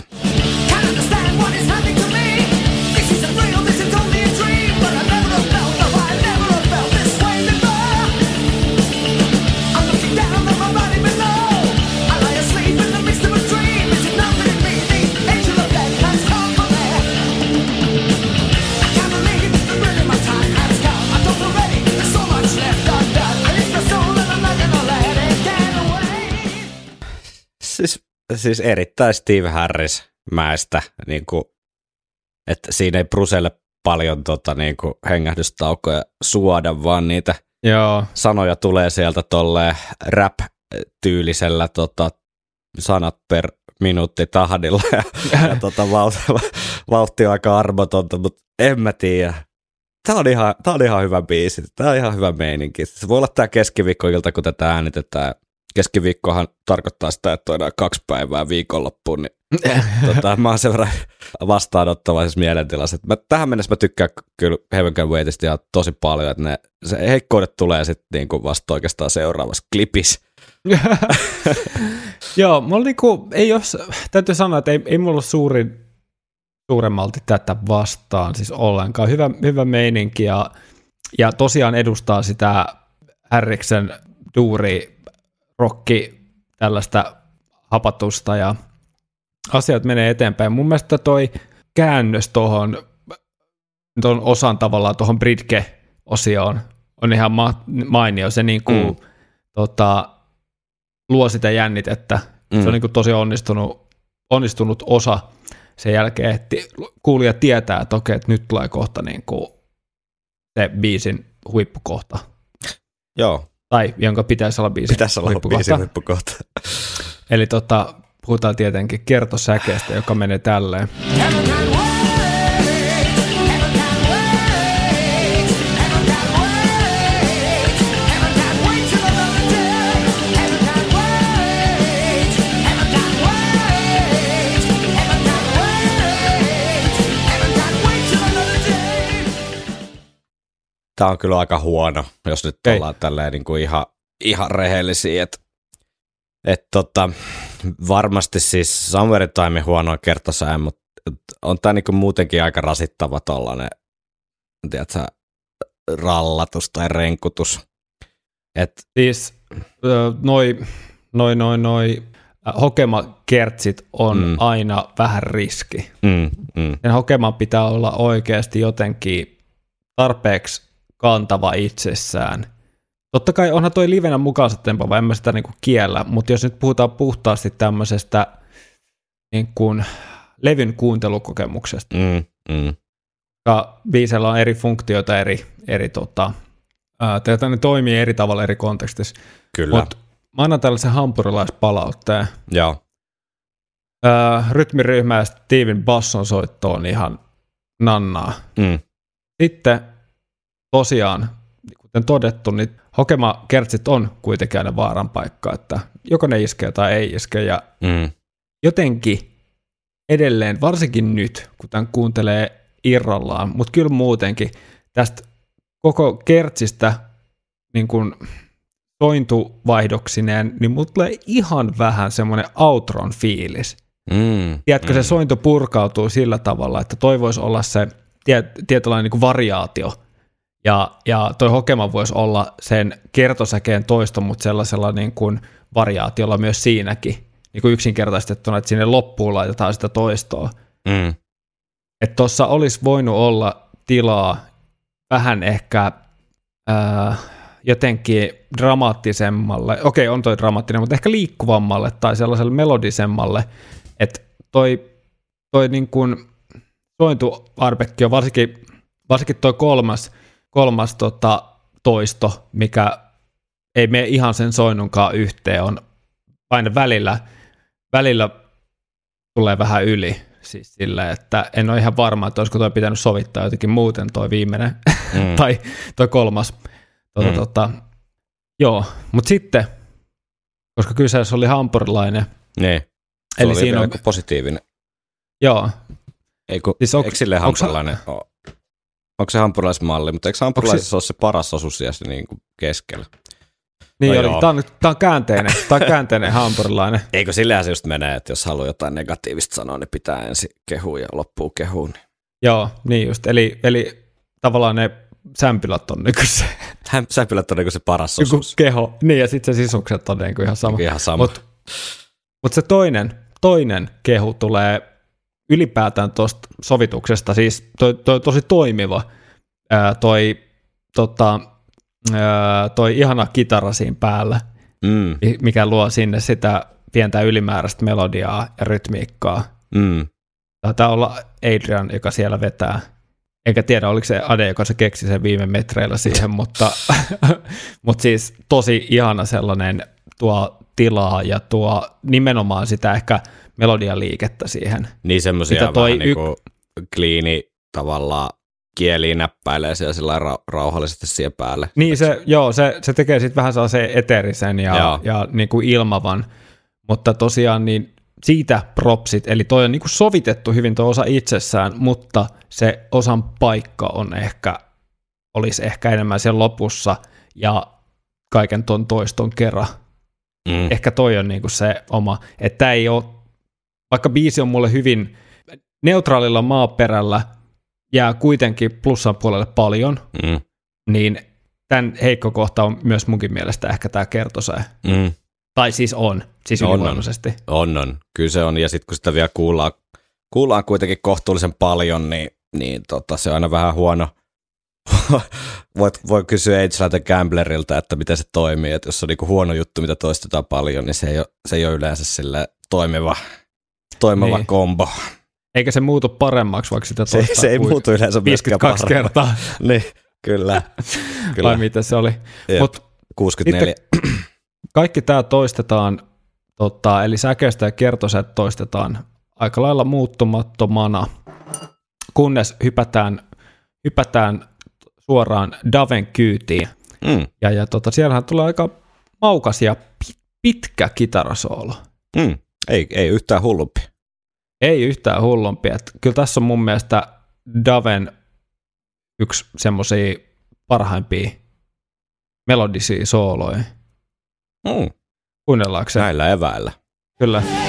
Siis, siis erittäin Steve Harris mäestä, niin kuin, että siinä ei Bruselle paljon tota, niin kuin hengähdystaukoja suoda, vaan niitä
Joo.
sanoja tulee sieltä tolle rap-tyylisellä tota, sanat per minuutti tahdilla <laughs> ja, ja tota, vauhti, vauhti on aika armotonta, mutta en mä tiedä. Tämä on, ihan, tämä on ihan hyvä biisi, tämä on ihan hyvä meininki. Se voi olla tämä keskiviikkoilta, kun tätä äänitetään keskiviikkohan tarkoittaa sitä, että on kaksi päivää viikonloppuun, niin <laughs> tota, mä oon sen verran vastaanottavaisessa mielentilassa. Mä, tähän mennessä mä tykkään kyllä Heaven Can Waitista ihan tosi paljon, että ne, se heikkoudet tulee sitten niinku vasta oikeastaan seuraavassa klipissä. <laughs>
Joo, mulla niinku, ei jos, täytyy sanoa, että ei, ei mulla ole suurin, suuremmalti tätä vastaan siis ollenkaan. Hyvä, hyvä meininki ja, ja tosiaan edustaa sitä Härriksen duuri rokki tällaista hapatusta ja asiat menee eteenpäin. Mun mielestä toi käännös tuohon tuon osan tavallaan tuohon Bridge-osioon on ihan ma- mainio. Se niin kuin, mm. tota, luo sitä jännitettä. Mm. Se on niin kuin tosi onnistunut, onnistunut osa sen jälkeen, että kuulija tietää, että okei, että nyt tulee kohta niin kuin se biisin huippukohta.
Joo.
Tai jonka pitäisi olla biisin
Pitäisi olla
huippukohta.
biisin huippukohta.
Eli tota, puhutaan tietenkin kertosäkeestä, joka menee tälleen.
Tämä on kyllä aika huono, jos nyt
Ei.
ollaan tälleen niin kuin ihan, ihan rehellisiä. Että et tota, varmasti siis Somewhere Time huono kertosää, mutta on tämä niin muutenkin aika rasittava tollanen, tiedätkö, rallatus tai renkutus. Et,
Siis noi, noi, noi, noi hokemakertsit on
mm.
aina vähän riski.
mm, mm,
Sen hokeman pitää olla oikeasti jotenkin tarpeeksi kantava itsessään. Totta kai onhan toi livenä mukaansa tempava, en mä sitä niinku kiellä, mutta jos nyt puhutaan puhtaasti tämmöisestä niin kuin levyn kuuntelukokemuksesta,
mm, mm,
ja biisellä on eri funktioita eri, eri tota, ää, ne toimii eri tavalla eri kontekstissa.
kyllä.
Mutta mä annan tällaisen hampurilaispalautteen.
Joo.
Ää, rytmiryhmä ja Steven basson soitto on ihan nannaa.
Mm,
Sitten tosiaan, kuten todettu, niin hokemakertsit on kuitenkin aina vaaran paikka, että joko ne iskee tai ei iske. Ja
mm,
jotenkin edelleen, varsinkin nyt, kun tämän kuuntelee irrallaan, mutta kyllä muutenkin tästä koko kertsistä niin kuin sointuvaihdoksineen, niin mulla tulee ihan vähän semmoinen outron fiilis.
mm,
Tiedätkö,
mm.
se sointo purkautuu sillä tavalla, että toi voisi olla se tie, tietynlainen niin kuin variaatio. Ja, ja toi hokema voisi olla sen kertosäkeen toisto, mutta sellaisella niin kuin variaatiolla myös siinäkin. Niin kuin yksinkertaistettuna, että sinne loppuun laitetaan sitä toistoa.
Mm,
Että tuossa olisi voinut olla tilaa vähän ehkä ää, jotenkin dramaattisemmalle, okei on toi dramaattinen, mutta ehkä liikkuvammalle tai sellaiselle melodisemmalle, että toi, toi niin kuin sointuarpekki on varsinkin, varsinkin toi kolmas, kolmas tota, toisto, mikä ei mene ihan sen soinnunkaan yhteen, on aina välillä, välillä tulee vähän yli. Siis sillä, että en ole ihan varma, että olisiko toi pitänyt sovittaa jotenkin muuten toi viimeinen
mm. <laughs>
tai toi kolmas. Tota,
Mm.
tota, joo, mutta sitten, koska kyseessä oli hampurilainen,
Niin. Se
Eli
oli
siinä on-
positiivinen.
joo, Siis
siis
onks-
eikö
onks-
hampurilainen ole? Onko se hampurilaismalli, mutta eikö hampurilaisessa ole se paras osuus siellä se niin kuin keskellä?
niin
No
oli. Tämä on, on käänteinen, tämä on käänteinen hampurilainen. <laughs>
Eikö sillähän se just menee, että jos haluaa jotain negatiivista sanoa, niin pitää ensin kehua ja loppuu kehuun.
Joo, niin just. Eli, eli tavallaan ne sämpylät on niin se
Hän säpylät on niin se paras
joku
osuus.
keho. Niin, ja sitten se sisukset on niin ihan sama.
Ihan sama.
Mutta mut se toinen, toinen kehu tulee ylipäätään tuosta sovituksesta, siis toi, toi tosi toimiva, ää, toi, tota, ää, toi ihana kitara siinä päällä,
mm,
mi- mikä luo sinne sitä pientä ylimääräistä melodiaa ja rytmiikkaa.
mm,
Taitaa olla Adrian, joka siellä vetää. Enkä tiedä, oliko se Ade, joka se keksi sen viime metreillä siihen, mutta, <laughs> mutta siis tosi ihana sellainen tuo tilaa ja tuo nimenomaan sitä ehkä melodialiikettä siihen.
niin semmoisia
Mitä toi
vähän niin kuin kliini tavallaan kieliin näppäilee siellä sillä ra- rauhallisesti siihen päälle.
Niin se, joo, se, se tekee sitten vähän sellaisen eteerisen ja,
Joo.
ja niin kuin ilmavan, mutta tosiaan niin siitä propsit, eli toi on niin kuin sovitettu hyvin tuo osa itsessään, mutta se osan paikka on ehkä, olisi ehkä enemmän sen lopussa ja kaiken tuon toiston kerran.
Mm,
Ehkä toi on niin kuin se oma, että ei ole, vaikka biisi on mulle hyvin neutraalilla maaperällä, jää kuitenkin plussan puolelle paljon,
mm,
niin tämän heikko kohta on myös munkin mielestä ehkä tämä kertosää.
mm.
Tai siis on, siis
On, on. On, on. Kyllä se on. Ja sitten kun sitä vielä kuullaan, kuullaan kuitenkin kohtuullisen paljon, niin niin tota, se on aina vähän huono. Voit, voi kysyä Age Gamblerilta, että miten se toimii, että jos on niinku huono juttu, mitä toistetaan paljon, niin se ei ole, se ei ole yleensä sille toimiva, toimiva niin. kombo.
Eikä se muutu paremmaksi, vaikka sitä
se, se ei muutu yleensä
52 kertaa. <laughs>
niin, kyllä. <laughs>
kyllä. Vai mitä se oli.
Mut 64. <clears throat>
kaikki tämä toistetaan, tota, eli säkeistä ja kertoset toistetaan aika lailla muuttumattomana, kunnes hypätään, hypätään suoraan Daven kyytiin. Mm. Ja, ja tota, siellähän tulee aika maukas ja pitkä kitarasoolo.
Mm. Ei, ei yhtään hullumpi.
Ei yhtään hullumpi. Et kyllä tässä on mun mielestä Daven yksi semmoisia parhaimpia melodisia sooloja.
Mm.
Kuunnellaanko se?
Näillä eväillä.
Kyllä.
Siis,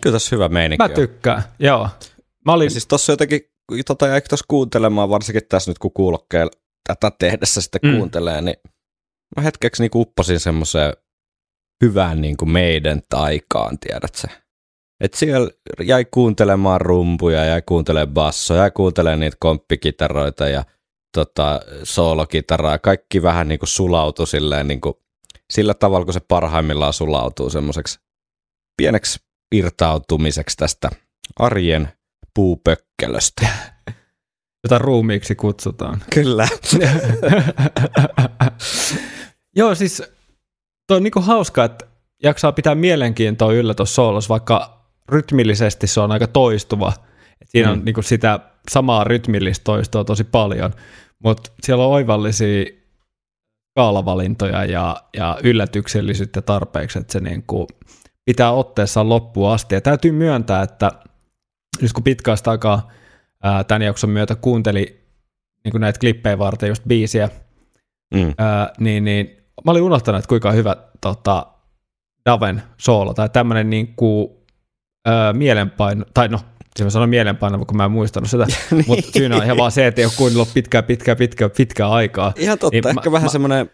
Kyllä tässä hyvä meininki
Mä tykkään, on. joo. Mä olin...
Ja siis tossa jotenkin, tota jäikö tuossa kuuntelemaan, varsinkin tässä nyt kun kuulokkeella tätä tehdessä sitten mm. kuuntelee, niin mä hetkeksi niin upposin semmoiseen hyvään niin kuin meidän taikaan, tiedät sä. Et siellä jäi kuuntelemaan rumpuja, jäi kuuntelemaan bassoja, jäi kuuntelemaan niitä komppikitaroita ja tota, soolokitaraa. Kaikki vähän niin kuin sulautui silleen niin kuin, sillä tavalla, kun se parhaimmillaan sulautuu semmoiseksi pieneksi irtautumiseksi tästä arjen puupökkelöstä. <laughs>
Jota ruumiiksi kutsutaan.
Kyllä. <laughs>
Joo, siis toi on niinku hauska, että jaksaa pitää mielenkiintoa yllä tuossa soolos, vaikka rytmillisesti se on aika toistuva. Et siinä mm. on niinku sitä samaa rytmillistä toistoa tosi paljon, mutta siellä on oivallisia kaalavalintoja ja, ja yllätyksellisyyttä tarpeeksi, että se niinku pitää otteessaan loppuun asti. Ja täytyy myöntää, että nyt kun pitkästä aikaa ää, tämän jakson myötä kuunteli niin näitä klippejä varten just biisiä, mm. ää, niin, niin mä olin unohtanut, että kuinka hyvä tota, Daven soolo tai tämmöinen niin kuin, ää, mielenpaino, tai no, siis mä sanon mielenpaino, kun mä en muistanut sitä, <laughs> niin. mutta syynä on ihan vaan se, että ei ole kuunnellut pitkää, pitkää, pitkää, pitkää aikaa.
Ihan totta, niin ehkä mä, vähän semmoinen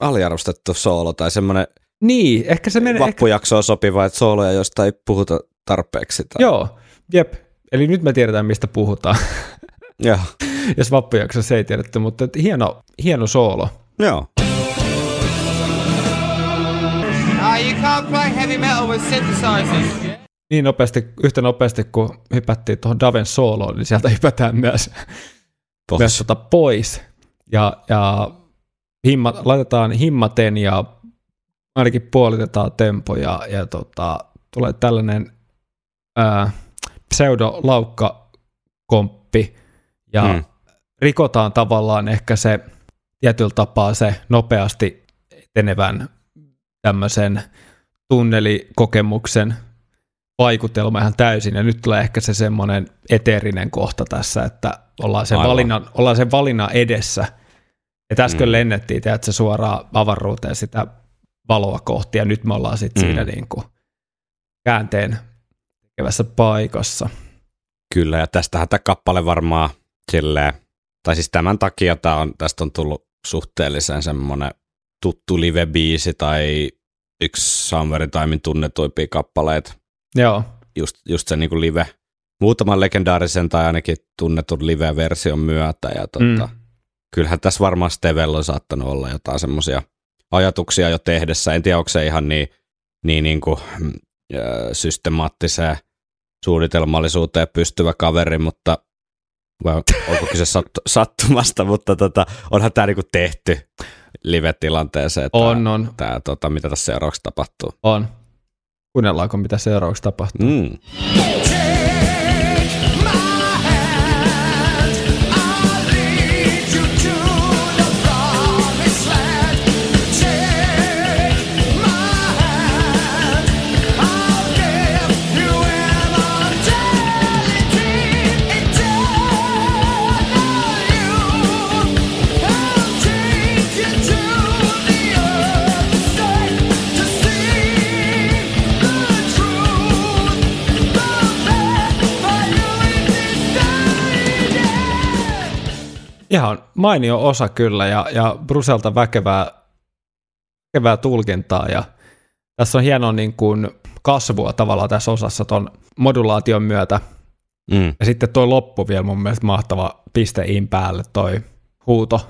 aliarvostettu soolo tai semmoinen
niin, ehkä se menee...
Vappujakso on sopiva, että sooloja, josta ei puhuta tarpeeksi. Tai...
Joo, jep. Eli nyt me tiedetään, mistä puhutaan. <laughs>
Joo.
Jos vappujaksossa ei tiedetty, mutta hieno, hieno soolo.
Joo.
Niin nopeasti, yhtä nopeasti kun hypättiin tuohon Daven sooloon, niin sieltä hypätään myös, pois. myös tota pois. Ja, ja himma, laitetaan himmaten ja ainakin puolitetaan tempo ja, ja tota, tulee tällainen ää, pseudolaukkakomppi ja hmm. rikotaan tavallaan ehkä se tietyllä tapaa se nopeasti etenevän tämmöisen tunnelikokemuksen vaikutelma ihan täysin, ja nyt tulee ehkä se semmoinen eteerinen kohta tässä, että ollaan sen, valinnan, ollaan sen valinnan edessä. Ja äsken mm. lennettiin, se suoraan avaruuteen sitä valoa kohti, ja nyt me ollaan sitten mm. siinä niin kuin käänteen tekevässä paikassa.
Kyllä, ja tästähän tämä kappale varmaan silleen, tai siis tämän takia tää on, tästä on tullut suhteellisen semmoinen tuttu live-biisi tai yksi Summer Timein tunnetuimpia kappaleita.
Joo.
Just, just se niin live, muutaman legendaarisen tai ainakin tunnetun live-version myötä. Ja tota, mm. kyllähän tässä varmaan Stevella on saattanut olla jotain semmoisia – ajatuksia jo tehdessä. En tiedä, onko se ihan niin, niin, niin kuin, mm, systemaattiseen suunnitelmallisuuteen pystyvä kaveri, mutta vai onko kyse sattu, <laughs> sattumasta, mutta tota, onhan tämä niinku tehty live-tilanteeseen.
On, on.
Tää, tota, mitä tässä seuraavaksi tapahtuu.
On. Kuunnellaanko, mitä seuraavaksi tapahtuu.
Mm.
Mainio osa kyllä ja, ja Bruselta väkevää, väkevää tulkintaa ja tässä on hieno niin kuin kasvua tavallaan tässä osassa ton modulaation myötä.
Mm.
Ja sitten tuo loppu vielä mun mielestä mahtava piste in päälle toi huuto.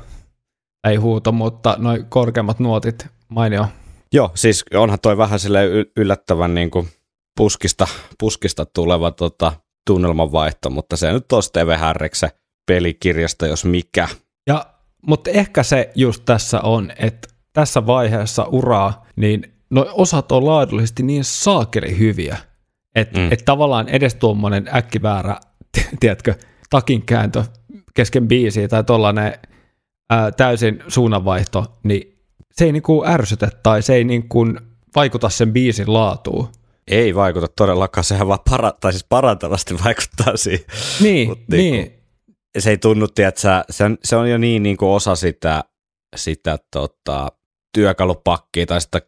Ei huuto, mutta noin korkeammat nuotit, mainio.
Joo, siis onhan toi vähän sille yllättävän niin kuin puskista, puskista tuleva tota, tunnelmanvaihto, mutta se nyt on Steve Harriksen pelikirjasta, jos mikä.
Ja, mutta ehkä se just tässä on, että tässä vaiheessa uraa, niin no osat on laadullisesti niin saakeli hyviä, että mm. et tavallaan edes tuommoinen äkkiväärä, tiedätkö, takinkääntö kesken biisiä tai tuollainen täysin suunnanvaihto, niin se ei niinku ärsytä tai se ei niinku vaikuta sen biisin laatuun.
Ei vaikuta todellakaan, sehän vaan para, tai siis parantavasti vaikuttaa siihen.
Niin, Mut niin. niin.
Se ei tunnu, että se on, se on jo niin, niin kuin osa sitä, sitä tota, työkalupakkia tai sitä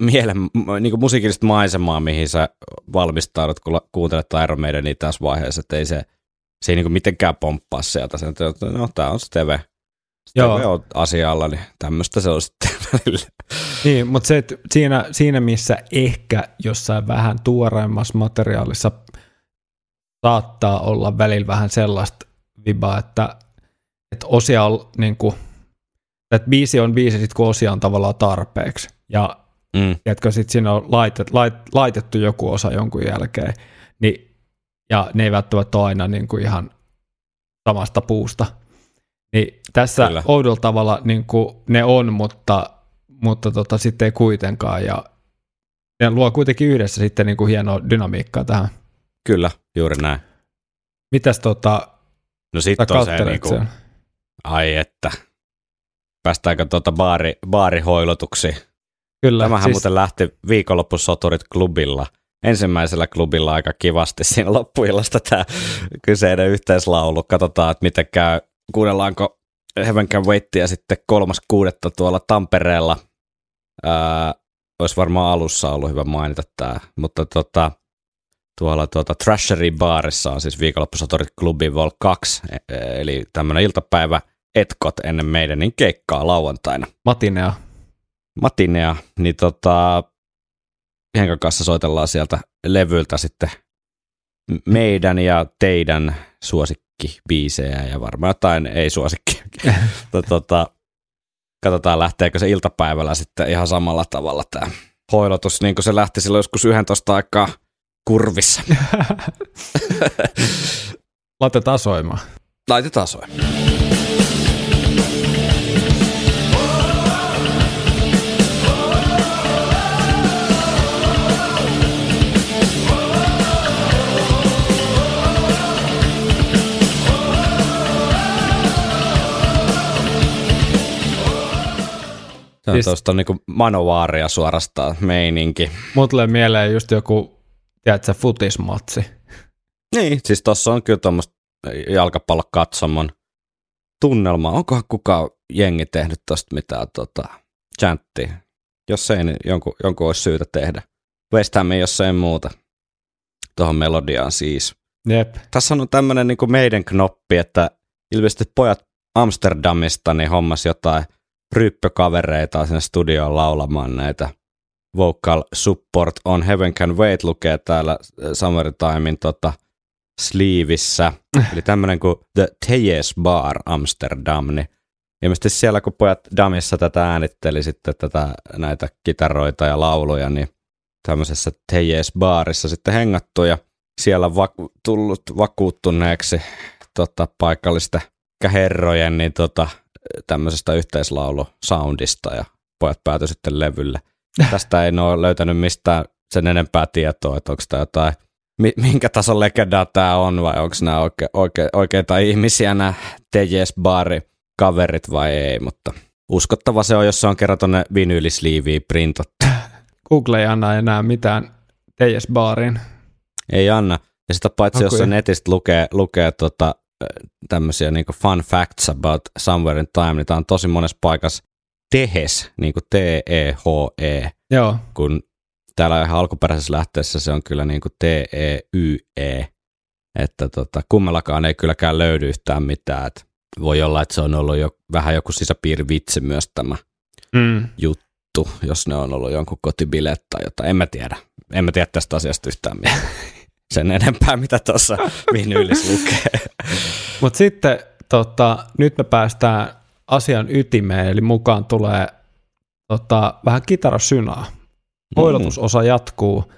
mielen, niin kuin musiikillista maisemaa, mihin sä valmistaudut, kun kuuntelet Iron Maidenia tässä vaiheessa, että ei se, se ei niin kuin mitenkään pomppaa sieltä. Sen, että no, tämä on Steve. Steve Joo. on asialla, niin tämmöistä se on sitten välillä.
Niin, mutta se, että siinä, siinä, missä ehkä jossain vähän tuoreimmassa materiaalissa saattaa olla välillä vähän sellaista vibaa, että, että osia on niin kuin, että biisi on biisi sit kun osia on tavallaan tarpeeksi. Ja mm. tiedätkö, sit siinä on laitet, lait, laitettu joku osa jonkun jälkeen, niin, ja ne ei välttämättä ole aina niin kuin ihan samasta puusta. Niin tässä Kyllä. oudolla tavalla niin kuin ne on, mutta, mutta tota, sitten ei kuitenkaan. Ja ne luo kuitenkin yhdessä sitten niin kuin hienoa dynamiikkaa tähän.
Kyllä, juuri näin.
Mitäs tota,
No sitten on se niinku, ai että, päästäänkö tuota baari, baarihoilotuksi. Kyllä. Tämähän siis... muuten lähti viikonloppusoturit klubilla. Ensimmäisellä klubilla aika kivasti siinä loppuillasta tämä kyseinen yhteislaulu. Katsotaan, että miten käy. Kuunnellaanko Heaven Can Waitia sitten kolmas kuudetta tuolla Tampereella. Ää, olisi varmaan alussa ollut hyvä mainita tämä, mutta tota, tuolla tuota Trashery baarissa on siis viikonloppusoturit klubi Vol 2, e, e, eli tämmöinen iltapäivä etkot ennen meidän niin keikkaa lauantaina.
Matinea.
Matinea, niin tota, Henkan kanssa soitellaan sieltä levyltä sitten meidän ja teidän suosikkibiisejä ja varmaan jotain ei-suosikki. <laughs> tota, katsotaan lähteekö se iltapäivällä sitten ihan samalla tavalla tämä hoilotus, niin kuin se lähti silloin joskus 11 aikaa kurvissa. <laughs>
Laitetaan soimaan.
Laitetaan soimaan. Se on siis, tuosta niinku manovaaria suorastaan meininki.
Mut tulee mieleen just joku, tiedätkö, futismatsi.
Niin, siis tuossa on kyllä tuommoista jalkapallokatsomon tunnelma. Onkohan kukaan jengi tehnyt tuosta mitään tota, chanttia? Jos ei, niin jonkun, jonkun olisi syytä tehdä. West Ham, jos ei muuta. Tuohon melodiaan siis.
Jep.
Tässä on tämmöinen niin meidän knoppi, että ilmeisesti pojat Amsterdamista niin hommas jotain – ryppökavereita sinne studioon laulamaan näitä vocal support on Heaven Can Wait lukee täällä äh, Summertimein tota, sleevissä. Eli tämmöinen kuin The Tejes Bar Amsterdam, niin ilmeisesti siellä kun pojat Damissa tätä äänitteli sitten tätä, näitä kitaroita ja lauluja, niin tämmöisessä Tejes Barissa sitten hengattu ja siellä vaku- tullut vakuuttuneeksi tota, paikallista herrojen, niin tota, tämmöisestä yhteislaulu-soundista ja pojat päätyi sitten levylle. Tästä ei ole löytänyt mistään sen enempää tietoa, että onko tämä jotain, minkä tason legendaa tämä on vai onko nämä oike, oike, oikeita ihmisiä nämä TJS Bari kaverit vai ei, mutta uskottava se on, jos se on kerran tuonne vinyylisliiviin printattu.
Google ei anna enää mitään TJS Barin.
Ei anna. Ja sitä paitsi, Aku jos se netistä lukee, lukee tota tämmöisiä niin fun facts about Somewhere in Time, niin tämä on tosi monessa paikassa tehes, niin kuin T-E-H-E,
Joo.
kun täällä ihan alkuperäisessä lähteessä se on kyllä niin kuin T-E-Y-E, että tota, kummallakaan ei kylläkään löydy yhtään mitään. Että voi olla, että se on ollut jo vähän joku sisäpiirivitsi myös tämä
Mm.
juttu, jos ne on ollut jonkun kotibileet tai jotain. En mä tiedä. En mä tiedä tästä asiasta yhtään mitään. <laughs> Sen enempää, mitä tuossa vinyylis lukee.
Mutta sitten tota, nyt me päästään asian ytimeen, eli mukaan tulee tota, vähän kitarasynaa. Hoidotusosa jatkuu.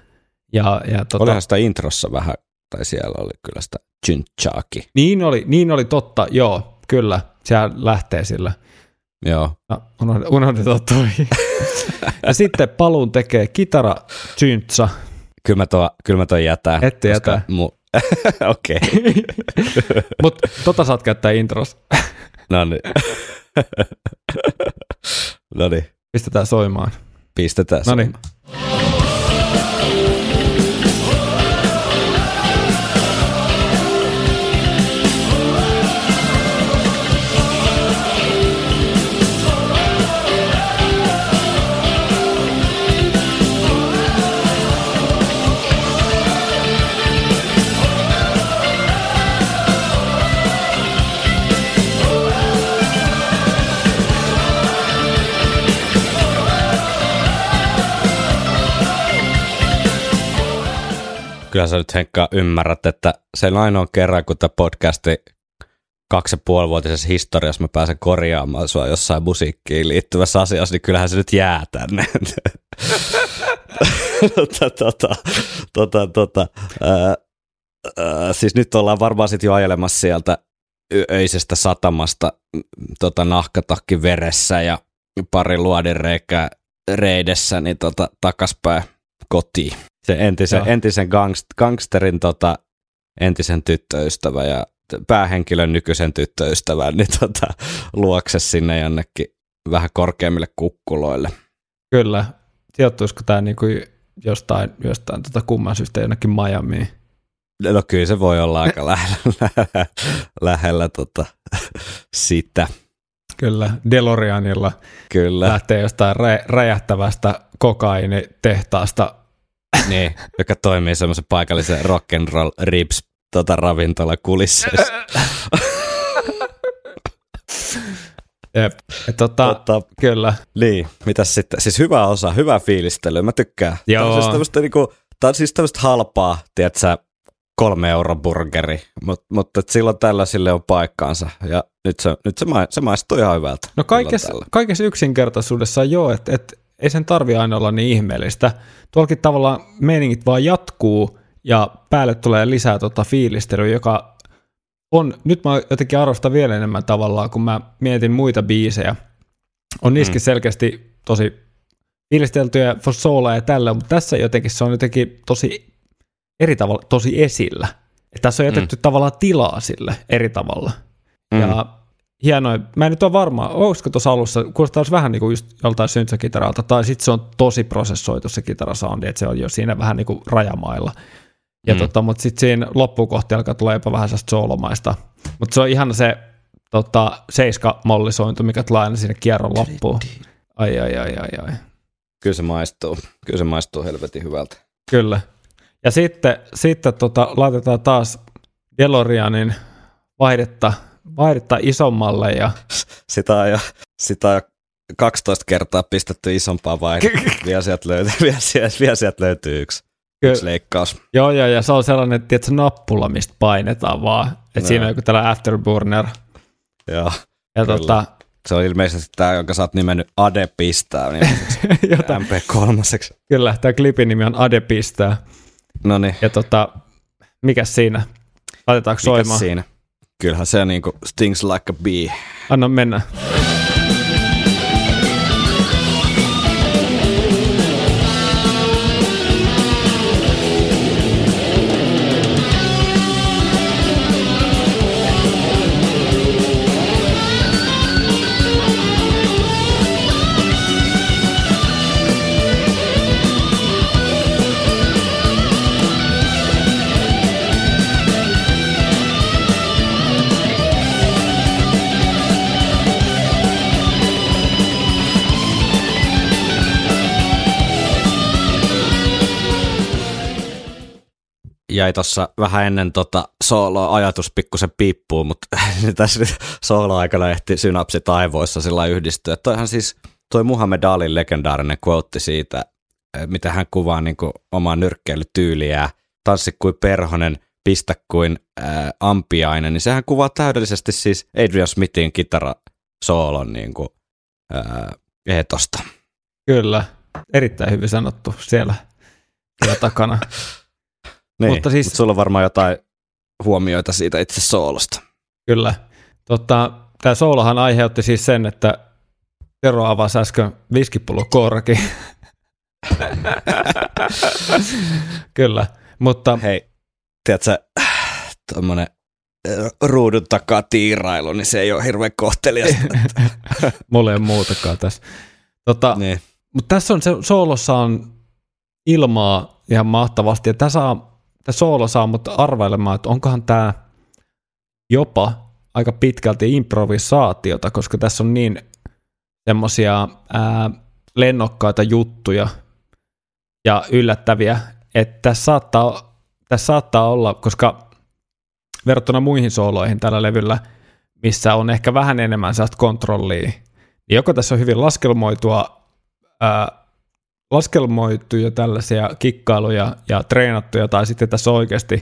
Ja, ja tota,
Olihan sitä introssa vähän, tai siellä oli kyllä sitä chynchaakin.
niin, oli, niin oli totta, joo, kyllä. Siellä lähtee sillä.
Joo.
No, unohdin, unohdin toi. <laughs> ja sitten paluun tekee kitara Chintsa.
Kyllä mä tuon, kyllä mä tuon jätän.
Ette jätä.
Mu- <laughs> Okei, <laughs>
Mutta tota saat käyttää intros.
no niin. <laughs> no niin,
Pistetään soimaan.
pistetään
No niin.
Kyllä sä nyt Henkka ymmärrät, että sen ainoa kerran, kun tämä podcasti kaksi ja puolivuotisessa historiassa mä pääsen korjaamaan sua jossain musiikkiin liittyvässä asiassa, niin kyllähän se nyt jää tänne. <laughs> tota, tota, tota, tota, siis nyt ollaan varmaan sitten jo ajelemassa sieltä öisestä satamasta tota, nahkatakki veressä ja pari luodinreikää reidessä, niin tota, takaspäin kotiin. Se entisen, entisen gangst, gangsterin tota, entisen tyttöystävä ja päähenkilön nykyisen tyttöystävän niin tota, luokse sinne jonnekin vähän korkeammille kukkuloille.
Kyllä. Sijoittuisiko tämä niinku jostain, jostain tota kumman syystä jonnekin Miamiin?
No kyllä se voi olla aika lähellä, <laughs> lähellä, lähellä tota, <laughs> sitä.
Kyllä. DeLoreanilla
Kyllä,
lähtee jostain rä- räjähtävästä kokainitehtaasta. <laughs>
niin, joka toimii semmoisen paikallisen rock and roll ribs tota, ravintola kulisseissa. <laughs>
Jep. Tota,
tota,
kyllä.
Niin, mitäs sitten? Siis hyvä osa, hyvä fiilistely, mä tykkään. Tämä on
Joo.
siis tämmöistä, niinku, tää on siis tämmöistä halpaa, tiedätkö, kolme euron burgeri, Mut, mutta silloin tällaisille on paikkaansa ja nyt se, nyt se, ma- se maistuu ihan hyvältä.
No kaikessa,
tällä.
kaikessa yksinkertaisuudessa joo, että et, ei sen tarvi aina olla niin ihmeellistä. Tuollakin tavallaan meiningit vaan jatkuu ja päälle tulee lisää tota fiilistelyä, joka on, nyt mä jotenkin arvostan vielä enemmän tavallaan, kun mä mietin muita biisejä. On niissäkin
Mm.
selkeästi tosi fiilisteltyjä for soulaa ja tällä, mutta tässä jotenkin se on jotenkin tosi eri tavalla, tosi esillä. Et tässä on jätetty mm. tavallaan tilaa sille eri tavalla.
Mm.
Ja hienoa. Mä en nyt ole varma, olisiko tuossa alussa, kuulostaa vähän niin kuin just joltain syntsäkitaralta, tai sitten se on tosi prosessoitu se kitarasoundi, että se on jo siinä vähän niin kuin rajamailla. Ja
mm.
tota, mutta sitten siinä loppukohti alkaa tulla jopa vähän sellaista soolomaista. Mutta se on ihan se tota, seiska-mollisointu, mikä tulee aina sinne kierron loppuun. Ai, ai, ai, ai, ai.
Kyllä se maistuu, kyllä se maistuu helvetin hyvältä.
Kyllä. Ja sitten, sitten tota, laitetaan taas DeLoreanin vaihdetta, vaihdetta isommalle ja
Sitä on jo, sitä on jo 12 kertaa pistetty isompaa vaihdetta. <laughs> vielä, sieltä löytyy, vielä, sieltä, vielä sieltä löytyy yksi, yksi leikkaus.
Joo, joo, ja se on sellainen, että nappula, mistä painetaan vaan. Että
Joo.
siinä on joku tällainen afterburner.
Joo.
Ja
Kyllä.
tota,
Se on ilmeisesti tämä, jonka sä oot nimennyt Ade Pistää <laughs>
jota,
MP3.
kyllä, tämä klipin nimi on Ade pistää.
No niin,
Ja tota, mikäs siinä? Laitetaanko
mikä
soimaan?
siinä? Kyllähän se niinku stings like a bee.
Anna mennä.
Jäi tuossa vähän ennen tota sooloa ajatus pikkusen piippuun, mutta <laughs> tässä nyt soolo-aikana ehti synapsi taivoissa sillä yhdistyä. Toihan siis toi Muhammed Alin legendaarinen quote siitä, mitä hän kuvaa niin kuin omaa nyrkkeilytyyliä, tanssi kuin perhonen, pistä kuin ää, ampiainen, niin sehän kuvaa täydellisesti siis Adrian Smithin kitara soolon niin kuin, ää, etosta.
Kyllä, erittäin hyvin sanottu siellä, siellä takana. <laughs>
niin, mutta siis, mutta sulla on varmaan jotain huomioita siitä itse soolosta.
Kyllä. Tota, Tämä soolohan aiheutti siis sen, että Tero avasi äsken viskipullo korki. <laughs> Kyllä, mutta...
Hei, tiedätkö, tuommoinen ruudun takaa tiirailu, niin se ei ole hirveän kohteliasta. <laughs>
Mulla ei ole muutakaan tässä. Tota, niin. Mutta tässä on, se soolossa on ilmaa ihan mahtavasti, ja tämä, saa, tämä soolo saa mut arvailemaan, että onkohan tämä jopa aika pitkälti improvisaatiota, koska tässä on niin semmoisia lennokkaita juttuja ja yllättäviä, että tässä saattaa, tässä saattaa olla, koska verrattuna muihin sooloihin tällä levyllä, missä on ehkä vähän enemmän sellaista kontrollia, niin joko tässä on hyvin laskelmoitua, ää, laskelmoituja tällaisia kikkailuja ja treenattuja, tai sitten tässä on oikeasti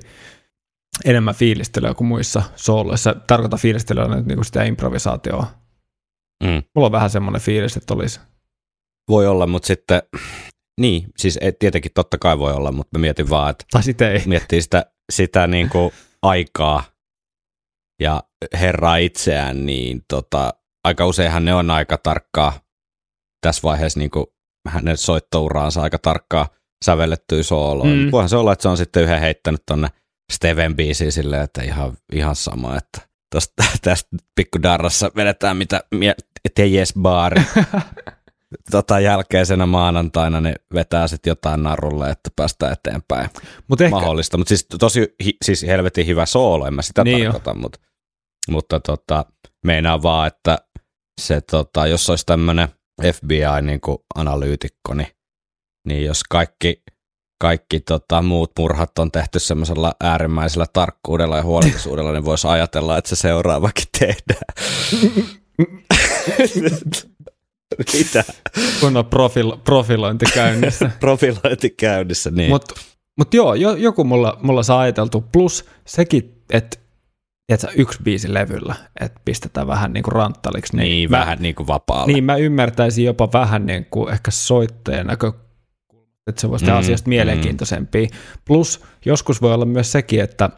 enemmän fiilistelyä kuin muissa sooloissa. Tarkoita fiilistelyä nyt niin kuin sitä improvisaatioa. Mm. Mulla on vähän semmoinen fiilis, että olisi.
Voi olla, mutta sitten, niin, siis tietenkin totta kai voi olla, mutta mä mietin vaan, että
tai sitten ei.
miettii sitä, sitä niin kuin aikaa ja herraa itseään, niin tota, aika useinhan ne on aika tarkkaa tässä vaiheessa niin kuin hänen soittouraansa aika tarkkaa sävellettyä sooloa. Mm. Voihan se olla, että se on sitten yhden heittänyt tonne Steven biisiin silleen, että ihan, ihan sama, että tosta, <laughs> tästä pikku darrassa vedetään mitä tejes bar. <laughs> tota jälkeisenä maanantaina ne vetää sitten jotain narulle, että päästään eteenpäin. Mut ehkä... Mahdollista, mutta siis tosi hi, siis helvetin hyvä soolo, en mä sitä niin tarkoita, mutta, mutta tota, meinaa vaan, että se, tota, jos olisi tämmöinen FBI-analyytikko, niin, niin jos kaikki kaikki tota, muut murhat on tehty semmoisella äärimmäisellä tarkkuudella ja huolellisuudella, niin voisi ajatella, että se seuraavakin tehdään. <laughs> Mitä?
Kun on profil, profilointi käynnissä. <laughs>
profilointi käynnissä, niin.
Mutta mut joo, jo, joku mulla, mulla saa ajateltu. Plus sekin, että tiedätkö, yksi biisi levyllä, että pistetään vähän niin kuin ranttaliksi.
Niin, niin mä, vähän niin kuin vapaalle.
Niin mä ymmärtäisin jopa vähän niin kuin ehkä soittajan näkökulmasta että se voisi tehdä mm, asiasta mm. mielenkiintoisempia. Mm. Plus joskus voi olla myös sekin, että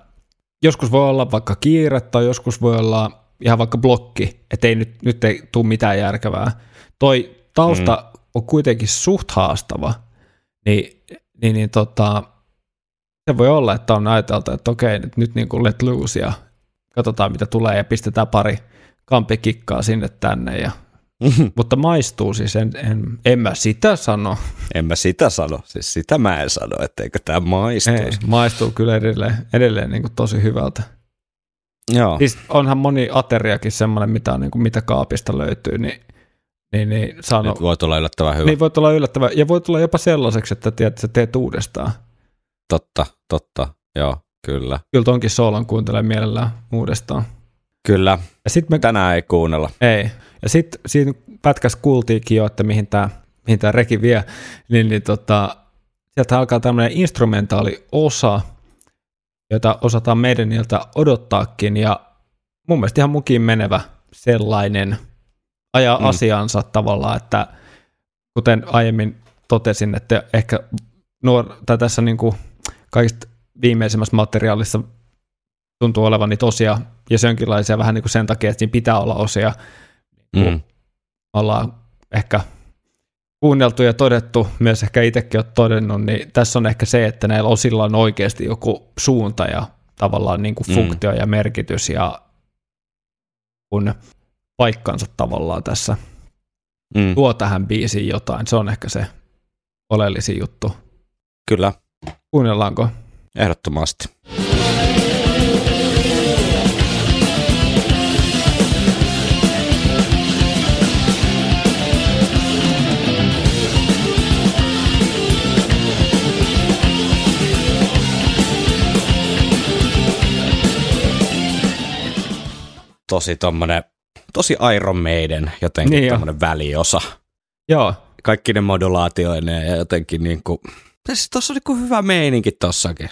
joskus voi olla vaikka kiire tai joskus voi olla ihan vaikka blokki, että ei nyt, nyt ei tule mitään järkevää. Toi tausta mm. on kuitenkin suht haastava, niin, niin, niin tota, se voi olla, että on ajateltu, että okei, nyt, nyt niin kuin let loose ja katsotaan mitä tulee ja pistetään pari kampikikkaa sinne tänne ja <laughs> Mutta maistuu siis, en, en, en mä sitä sano.
En mä sitä sano, siis sitä mä en sano, etteikö tämä maistuu. Ei,
maistuu kyllä edelleen, edelleen niin kuin tosi hyvältä.
Joo.
Siis onhan moni ateriakin semmoinen, mitä, niin kuin, mitä kaapista löytyy, niin, niin, niin sano.
Nyt voi tulla yllättävän hyvä.
Niin voi tulla yllättävän, ja voi tulla jopa sellaiseksi, että tiedät, että sä teet uudestaan.
Totta, totta, joo, kyllä.
Kyllä tonkin soolon kuuntelee mielellään uudestaan.
Kyllä, ja sit me... tänään ei kuunnella.
Ei, ja sitten siinä pätkässä kuultiinkin jo, että mihin tämä mihin tää reki vie, niin, niin tota, sieltä alkaa tämmöinen instrumentaali osa, jota osataan meidän niiltä odottaakin, ja mun mielestä ihan mukin menevä sellainen ajaa mm. asiansa tavallaan, että kuten aiemmin totesin, että ehkä nuor, tai tässä niin kuin kaikista viimeisimmässä materiaalissa tuntuu olevan niitä osia, ja se onkinlaisia vähän niin kuin sen takia, että siinä pitää olla osia, mm. ollaan ehkä kuunneltu ja todettu, myös ehkä itsekin olet todennut, niin tässä on ehkä se, että näillä osilla on oikeasti joku suunta ja tavallaan niin kuin mm. funktio ja merkitys ja kun paikkansa tavallaan tässä mm. tuo tähän biisiin jotain. Se on ehkä se oleellisin juttu.
Kyllä.
Kuunnellaanko?
Ehdottomasti. tosi tommonen, tosi Iron Maiden jotenkin
niin
tommonen
jo.
väliosa.
Joo.
Kaikki ne modulaatioineen ja jotenkin niinku, siis tossa on niinku hyvä meininki tossakin.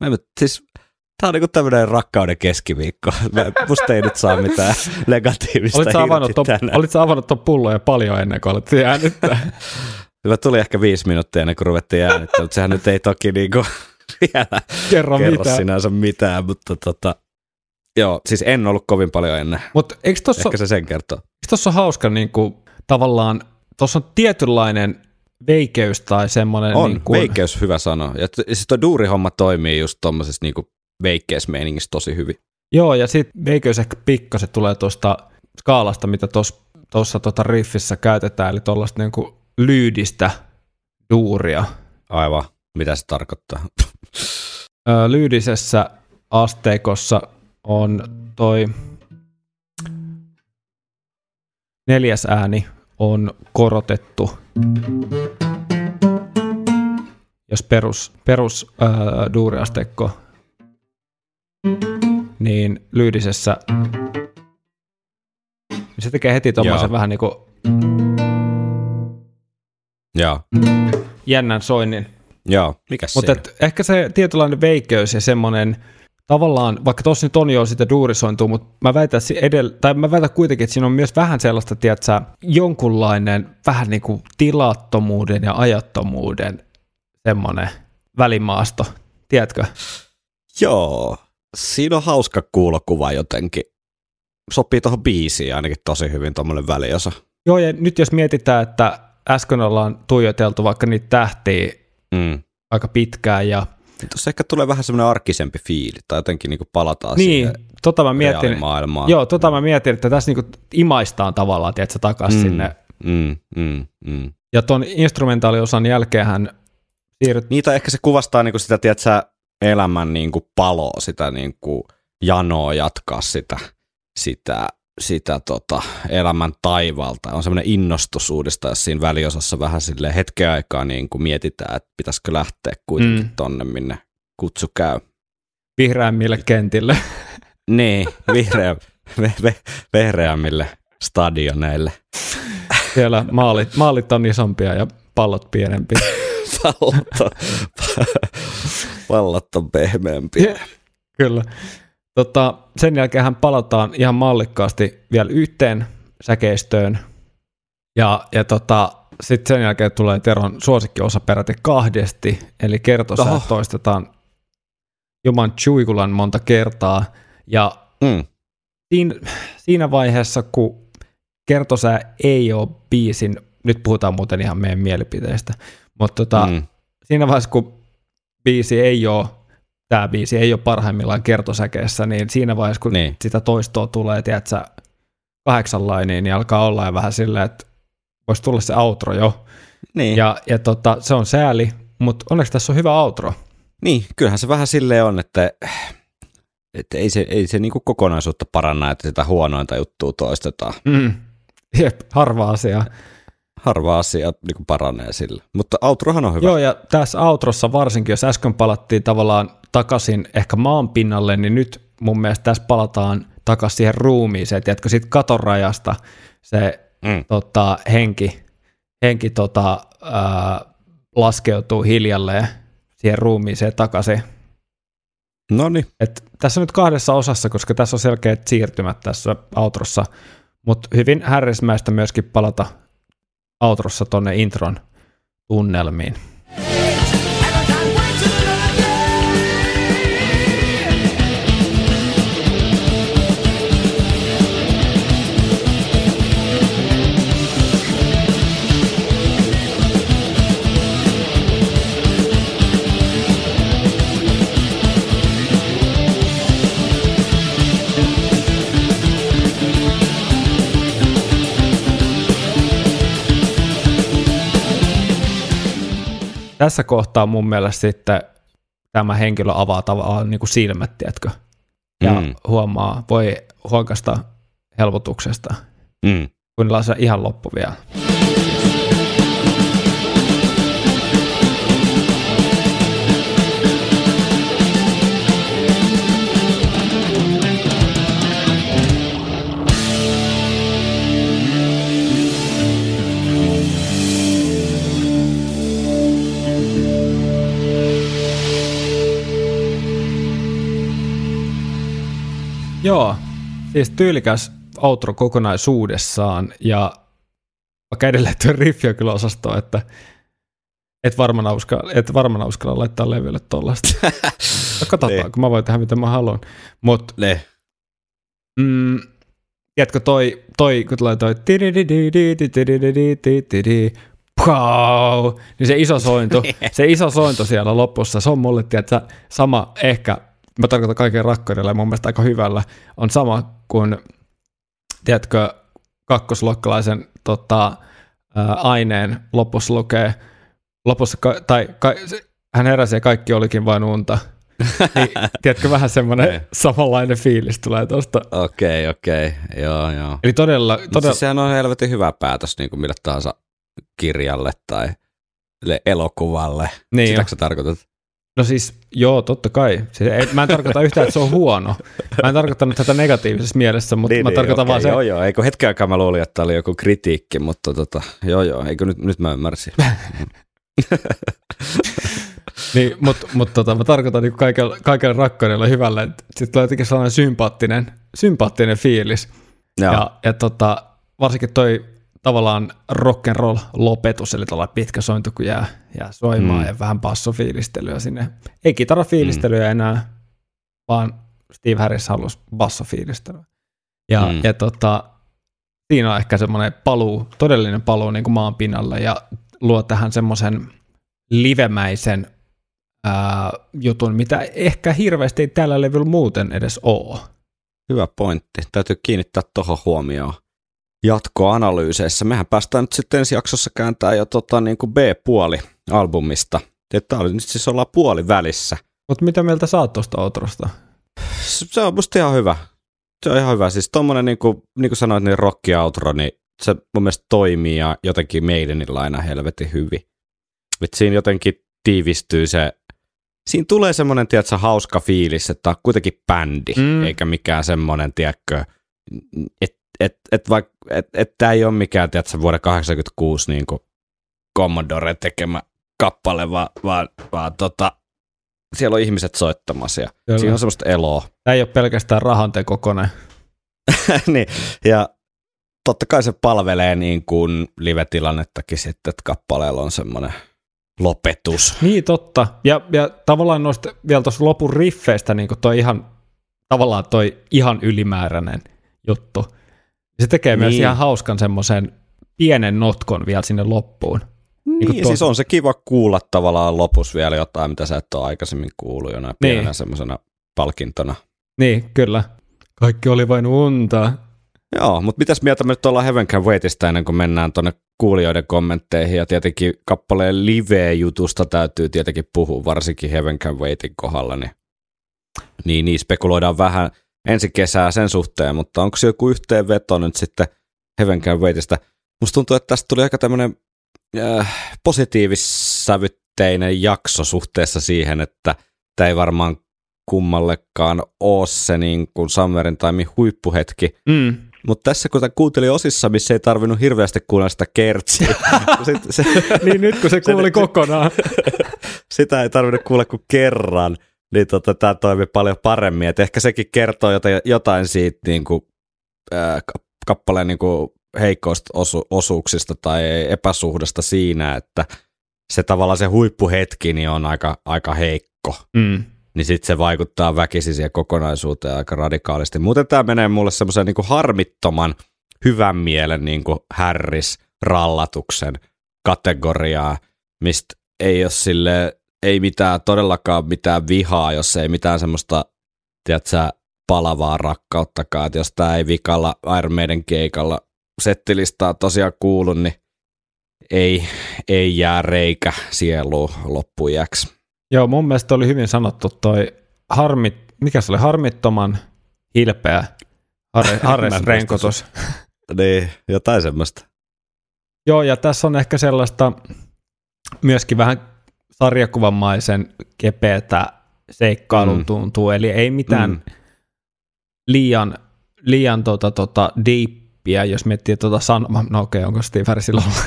Mä, en- siis, tää on niinku tämmönen rakkauden keskiviikko. Mä, musta ei nyt saa mitään <laughs> negatiivista
olit sä avannut, ton, olit sä avannut ton pullon jo paljon ennen kuin olet äänittää? <laughs>
Mä tuli ehkä viisi minuuttia ennen kuin ruvettiin äänittää, mutta sehän nyt ei toki niinku <laughs> vielä
Kerro,
kerro
mitä.
sinänsä mitään, mutta tota, joo, siis en ollut kovin paljon ennen.
Mutta eikö tossa,
Ehkä se sen kertoo.
eikö tossa ole hauska niinku, tavallaan, tuossa on tietynlainen veikeys tai semmoinen...
On,
niin kuin,
veikkeys hyvä sano. Ja siis tuo duurihomma toimii just tommosessa niinku veikkeysmeiningissä tosi hyvin.
Joo, ja sitten veiköys ehkä pikkasen tulee tuosta skaalasta, mitä tuossa tota riffissä käytetään, eli tuollaista niinku lyydistä duuria.
Aivan. Mitä se tarkoittaa?
Lyydisessä asteikossa on toi neljäs ääni on korotettu. Jos perus, perus ö, duuriasteikko, niin lyydisessä niin se tekee heti tuommoisen vähän niin kuin
joo.
jännän soinnin.
Joo, mikäs
Mutta ehkä se tietynlainen veikkeys ja semmoinen, tavallaan, vaikka tuossa nyt on jo sitä duurisointua, mutta mä väitän, edellä, tai mä väitän kuitenkin, että siinä on myös vähän sellaista, tiedätkö, jonkunlainen vähän niin kuin tilattomuuden ja ajattomuuden semmoinen välimaasto, tiedätkö?
Joo, siinä on hauska kuulokuva jotenkin. Sopii tuohon biisiin ainakin tosi hyvin tuommoinen väliosa.
Joo, ja nyt jos mietitään, että äsken ollaan tuijoteltu vaikka niitä tähtiä
Mm.
aika pitkään ja
Tuossa ehkä tulee vähän semmoinen arkisempi fiili, tai jotenkin niinku palataan
niin,
siihen
tota mä mietin, joo, tota mä mietin, että tässä niinku imaistaan tavallaan, tiedätkö, takaisin
Mm.
sinne
Mm, mm, mm.
Ja ton instrumentaaliosan jälkeen hän siirryt...
Niitä ehkä se kuvastaa niinku sitä, tiedätkö, elämän niinku paloa, sitä niinku janoa jatkaa sitä, sitä, sitä tota, elämän taivalta. On semmoinen innostus uudestaan, jos siinä väliosassa vähän sille hetken aikaa niin kuin mietitään, että pitäisikö lähteä kuitenkin
Mm.
tonne, minne kutsu käy.
vihreämmille kentille. <laughs>
Niin, vihreä, ve, ve, vehreämmille stadioneille.
Siellä maalit, maalit on isompia ja pallot pienempiä. <laughs>
Pallot on, <laughs> pallot on pehmeämpiä.
Kyllä. Tota, sen jälkeen hän palataan ihan mallikkaasti vielä yhteen säkeistöön. Ja, ja tota, sitten sen jälkeen tulee Teron suosikkiosa peräti kahdesti, eli kertosäät
Oho.
toistetaan Juman Chuikulan monta kertaa. Ja
Mm.
siinä, siinä vaiheessa, kun kertosää ei ole biisin, nyt puhutaan muuten ihan meidän mielipiteistä, mutta tota, mm. Siinä vaiheessa, kun biisi ei ole, tämä biisi ei ole parhaimmillaan kertosäkeessä, niin siinä vaiheessa, kun niin. Sitä toistoa tulee, tiedätkö, kahdeksan lainiin, niin alkaa olla jo vähän silleen, että voisi tulla se outro jo.
Niin.
Ja, ja tota, se on sääli, mutta onneksi tässä on hyvä outro.
Niin, kyllähän se vähän silleen on, että, että ei se, ei se niinku kokonaisuutta paranna, että sitä huonointa juttua toistetaan.
Mm. Jep, harva asia.
Harva asia niinku paranee sillä. Mutta outrohan on hyvä.
Joo, ja tässä outrossa varsinkin, jos äsken palattiin tavallaan takaisin ehkä maan pinnalle, niin nyt mun mielestä tässä palataan takaisin siihen ruumiiseen, tiedätkö, siitä katorajasta se
Mm.
tota, henki, henki tota, ää, laskeutuu hiljalleen siihen ruumiiseen takaisin.
No niin.
Tässä on nyt kahdessa osassa, koska tässä on selkeät siirtymät tässä outrossa, mutta hyvin härrismäistä myöskin palata outrossa tonne intron tunnelmiin. Tässä kohtaa mun mielestä sitten tämä henkilö avaa tavallaan niin kuin silmät, tiedätkö? Ja mm. Huomaa, voi huokasta helpotuksesta.
Mm.
Se ihan loppu vielä. Joo, siis tyylikäs outro kokonaisuudessaan ja vaikka edelleen tuo riffi on kyllä osasto, että et varmaan uskalla, et uskalla laittaa levylle tollasta. <laughs> No katsotaan,
ne.
kun mä voin tehdä mitä mä haluan. Mut,
ne.
Mm, tiedätkö toi, toi, kun tulee toi Pau! niin se iso sointu, se iso sointu siellä lopussa, se on mulle tiedätkö, sama ehkä mä tarkoitan kaiken rakkaudella ja mun mielestä aika hyvällä, on sama kuin, tiedätkö, kakkosluokkalaisen tota, ää, aineen lopussa lukee, lopussa, ka- tai ka- se- hän heräsi ja kaikki olikin vain unta. <laughs> niin, tiedätkö, vähän semmoinen
Niin.
samanlainen fiilis tulee tuosta.
Okei, okei. Joo, joo.
Eli todella, todella
siis sehän on helvetin hyvä päätös niin kuin mille tahansa kirjalle tai le- elokuvalle.
niin,
Sitäkö sä tarkoitat?
No siis, joo, totta kai. Siis ei, mä en tarkoita yhtään, että se on huono. Mä en tarkoittanut tätä negatiivisessa mielessä, mutta niin, mä tarkoitan
okei,
vaan se,
Joo, joo. Eikö hetken aikaa mä luulin, että oli joku kritiikki, mutta tota, joo, joo. Eikö nyt, nyt mä ymmärsin. <laughs>
niin, mutta mut, tota, mä tarkoitan niin kaikella, kaikella rakkaudella hyvällä, että sitten tulee jotenkin sellainen sympaattinen, sympaattinen fiilis.
joo.
Ja, ja tota, varsinkin toi tavallaan rock and roll lopetus, eli tällainen pitkä sointu, kun jää, jää soimaan
Mm.
ja vähän bassofiilistelyä sinne. Ei kitarafiilistelyä enää, vaan Steve Harris halusi bassofiilistelyä. Ja,
Mm.
ja tota, siinä on ehkä semmoinen paluu, todellinen paluu niin kuin maan pinnalle ja luo tähän semmoisen livemäisen ää, jutun, mitä ehkä hirveästi ei tällä levyllä muuten edes ole.
Hyvä pointti. Täytyy kiinnittää tuohon huomioon jatkoanalyyseissä. Mehän päästään nyt sitten ensi jaksossa kääntää jo tota, niin kuin B-puoli albumista. Tämä oli nyt siis ollaan puoli välissä.
Mutta mitä mieltä saat tuosta outrosta?
Se on musta ihan hyvä. Se on ihan hyvä. Siis tommonen, niin kuin, niin kuin sanoit, niin rock outro, niin se mun mielestä toimii ja jotenkin Maidenilla aina helvetin hyvin. Et siinä jotenkin tiivistyy se, siinä tulee semmoinen, tiedätkö, hauska fiilis, että on kuitenkin bändi,
mm.
eikä mikään semmoinen, tiedätkö, että et, et vaikka, et, et tämä ei ole mikään, tiedätkö, vuoden 86 niin kuin Commodore tekemä kappale, vaan, vaan, vaan tota, siellä on ihmiset soittamassa ja
Kyllä.
siinä on semmoista eloa.
Tämä ei ole pelkästään rahantekokone. <laughs>
niin, ja totta kai se palvelee niin kuin live-tilannettakin sitten, että kappaleella on semmoinen lopetus.
Niin totta. Ja, ja tavallaan noista vielä tuossa lopun riffeistä niin toi ihan, tavallaan toi ihan ylimääräinen juttu. Se tekee niin. myös ihan hauskan semmoisen pienen notkon vielä sinne loppuun.
Niin,
Niin
niin
tuo-
siis on se kiva kuulla tavallaan lopussa vielä jotain, mitä sä et ole aikaisemmin kuullut jonain
Niin.
pienenä semmoisena palkintona.
Niin, kyllä. Kaikki oli vain unta.
Joo, mutta mitäs mieltä me nyt ollaan Heaven Can Waitista ennen kuin mennään tuonne kuulijoiden kommentteihin ja tietenkin kappaleen live-jutusta täytyy tietenkin puhua, varsinkin Heaven Can Waitin kohdalla, niin, niin, niin spekuloidaan vähän ensi kesää sen suhteen, mutta onko se joku yhteenveto nyt sitten Heaven Can Waitista? Musta tuntuu, että tästä tuli aika tämmöinen äh, positiivissävytteinen jakso suhteessa siihen, että tämä ei varmaan kummallekaan ole se niin kuin Summerin Time huippuhetki,
Mm.
mutta tässä kun tämä kuunteli osissa, missä ei tarvinnut hirveästi kuunnella sitä kertsiä, <laughs> sit, se,
Niin nyt kun se <laughs> kuuli
se-
kokonaan. <laughs>
sitä ei tarvinnut kuulla kuin kerran, niin tota, tämä toimi paljon paremmin. Et ehkä sekin kertoo jotain, jotain siitä niin kuin, ää, ka- kappaleen niin kuin heikoista osu, osuuksista tai epäsuhdasta siinä, että se tavallaan se huippuhetki niin on aika, aika heikko
Mm.
niin sitten se vaikuttaa väkisin siihen kokonaisuuteen aika radikaalisti. Muuten tämä menee mulle semmoisen niin harmittoman hyvän mielen niin kuin Harris-rallatuksen kategoriaa, mistä ei ole sille, ei mitään, todellakaan mitään vihaa, jos ei mitään semmoista, tiedätkö, palavaa rakkauttakaan, että jos tämä ei vikalla Iron Maiden keikalla settilistaa tosiaan kuulu, niin ei, ei jää reikä sieluun loppujäksi.
Joo, mun mielestä oli hyvin sanottu toi harmit, mikä se oli, harmittoman hilpeä Harri, <laughs>
Mä en
Harris
muista
renkotus.
Niin, jotain semmoista.
Joo, ja tässä on ehkä sellaista myöskin vähän sarjakuvamaisen kepeätä seikkailun
Mm.
tuntuu, eli ei mitään
Mm.
liian, liian tota, tota, deeppiä, jos miettii tuota sanomaa. No okei, okay, onko Steve Harrisilla ollut?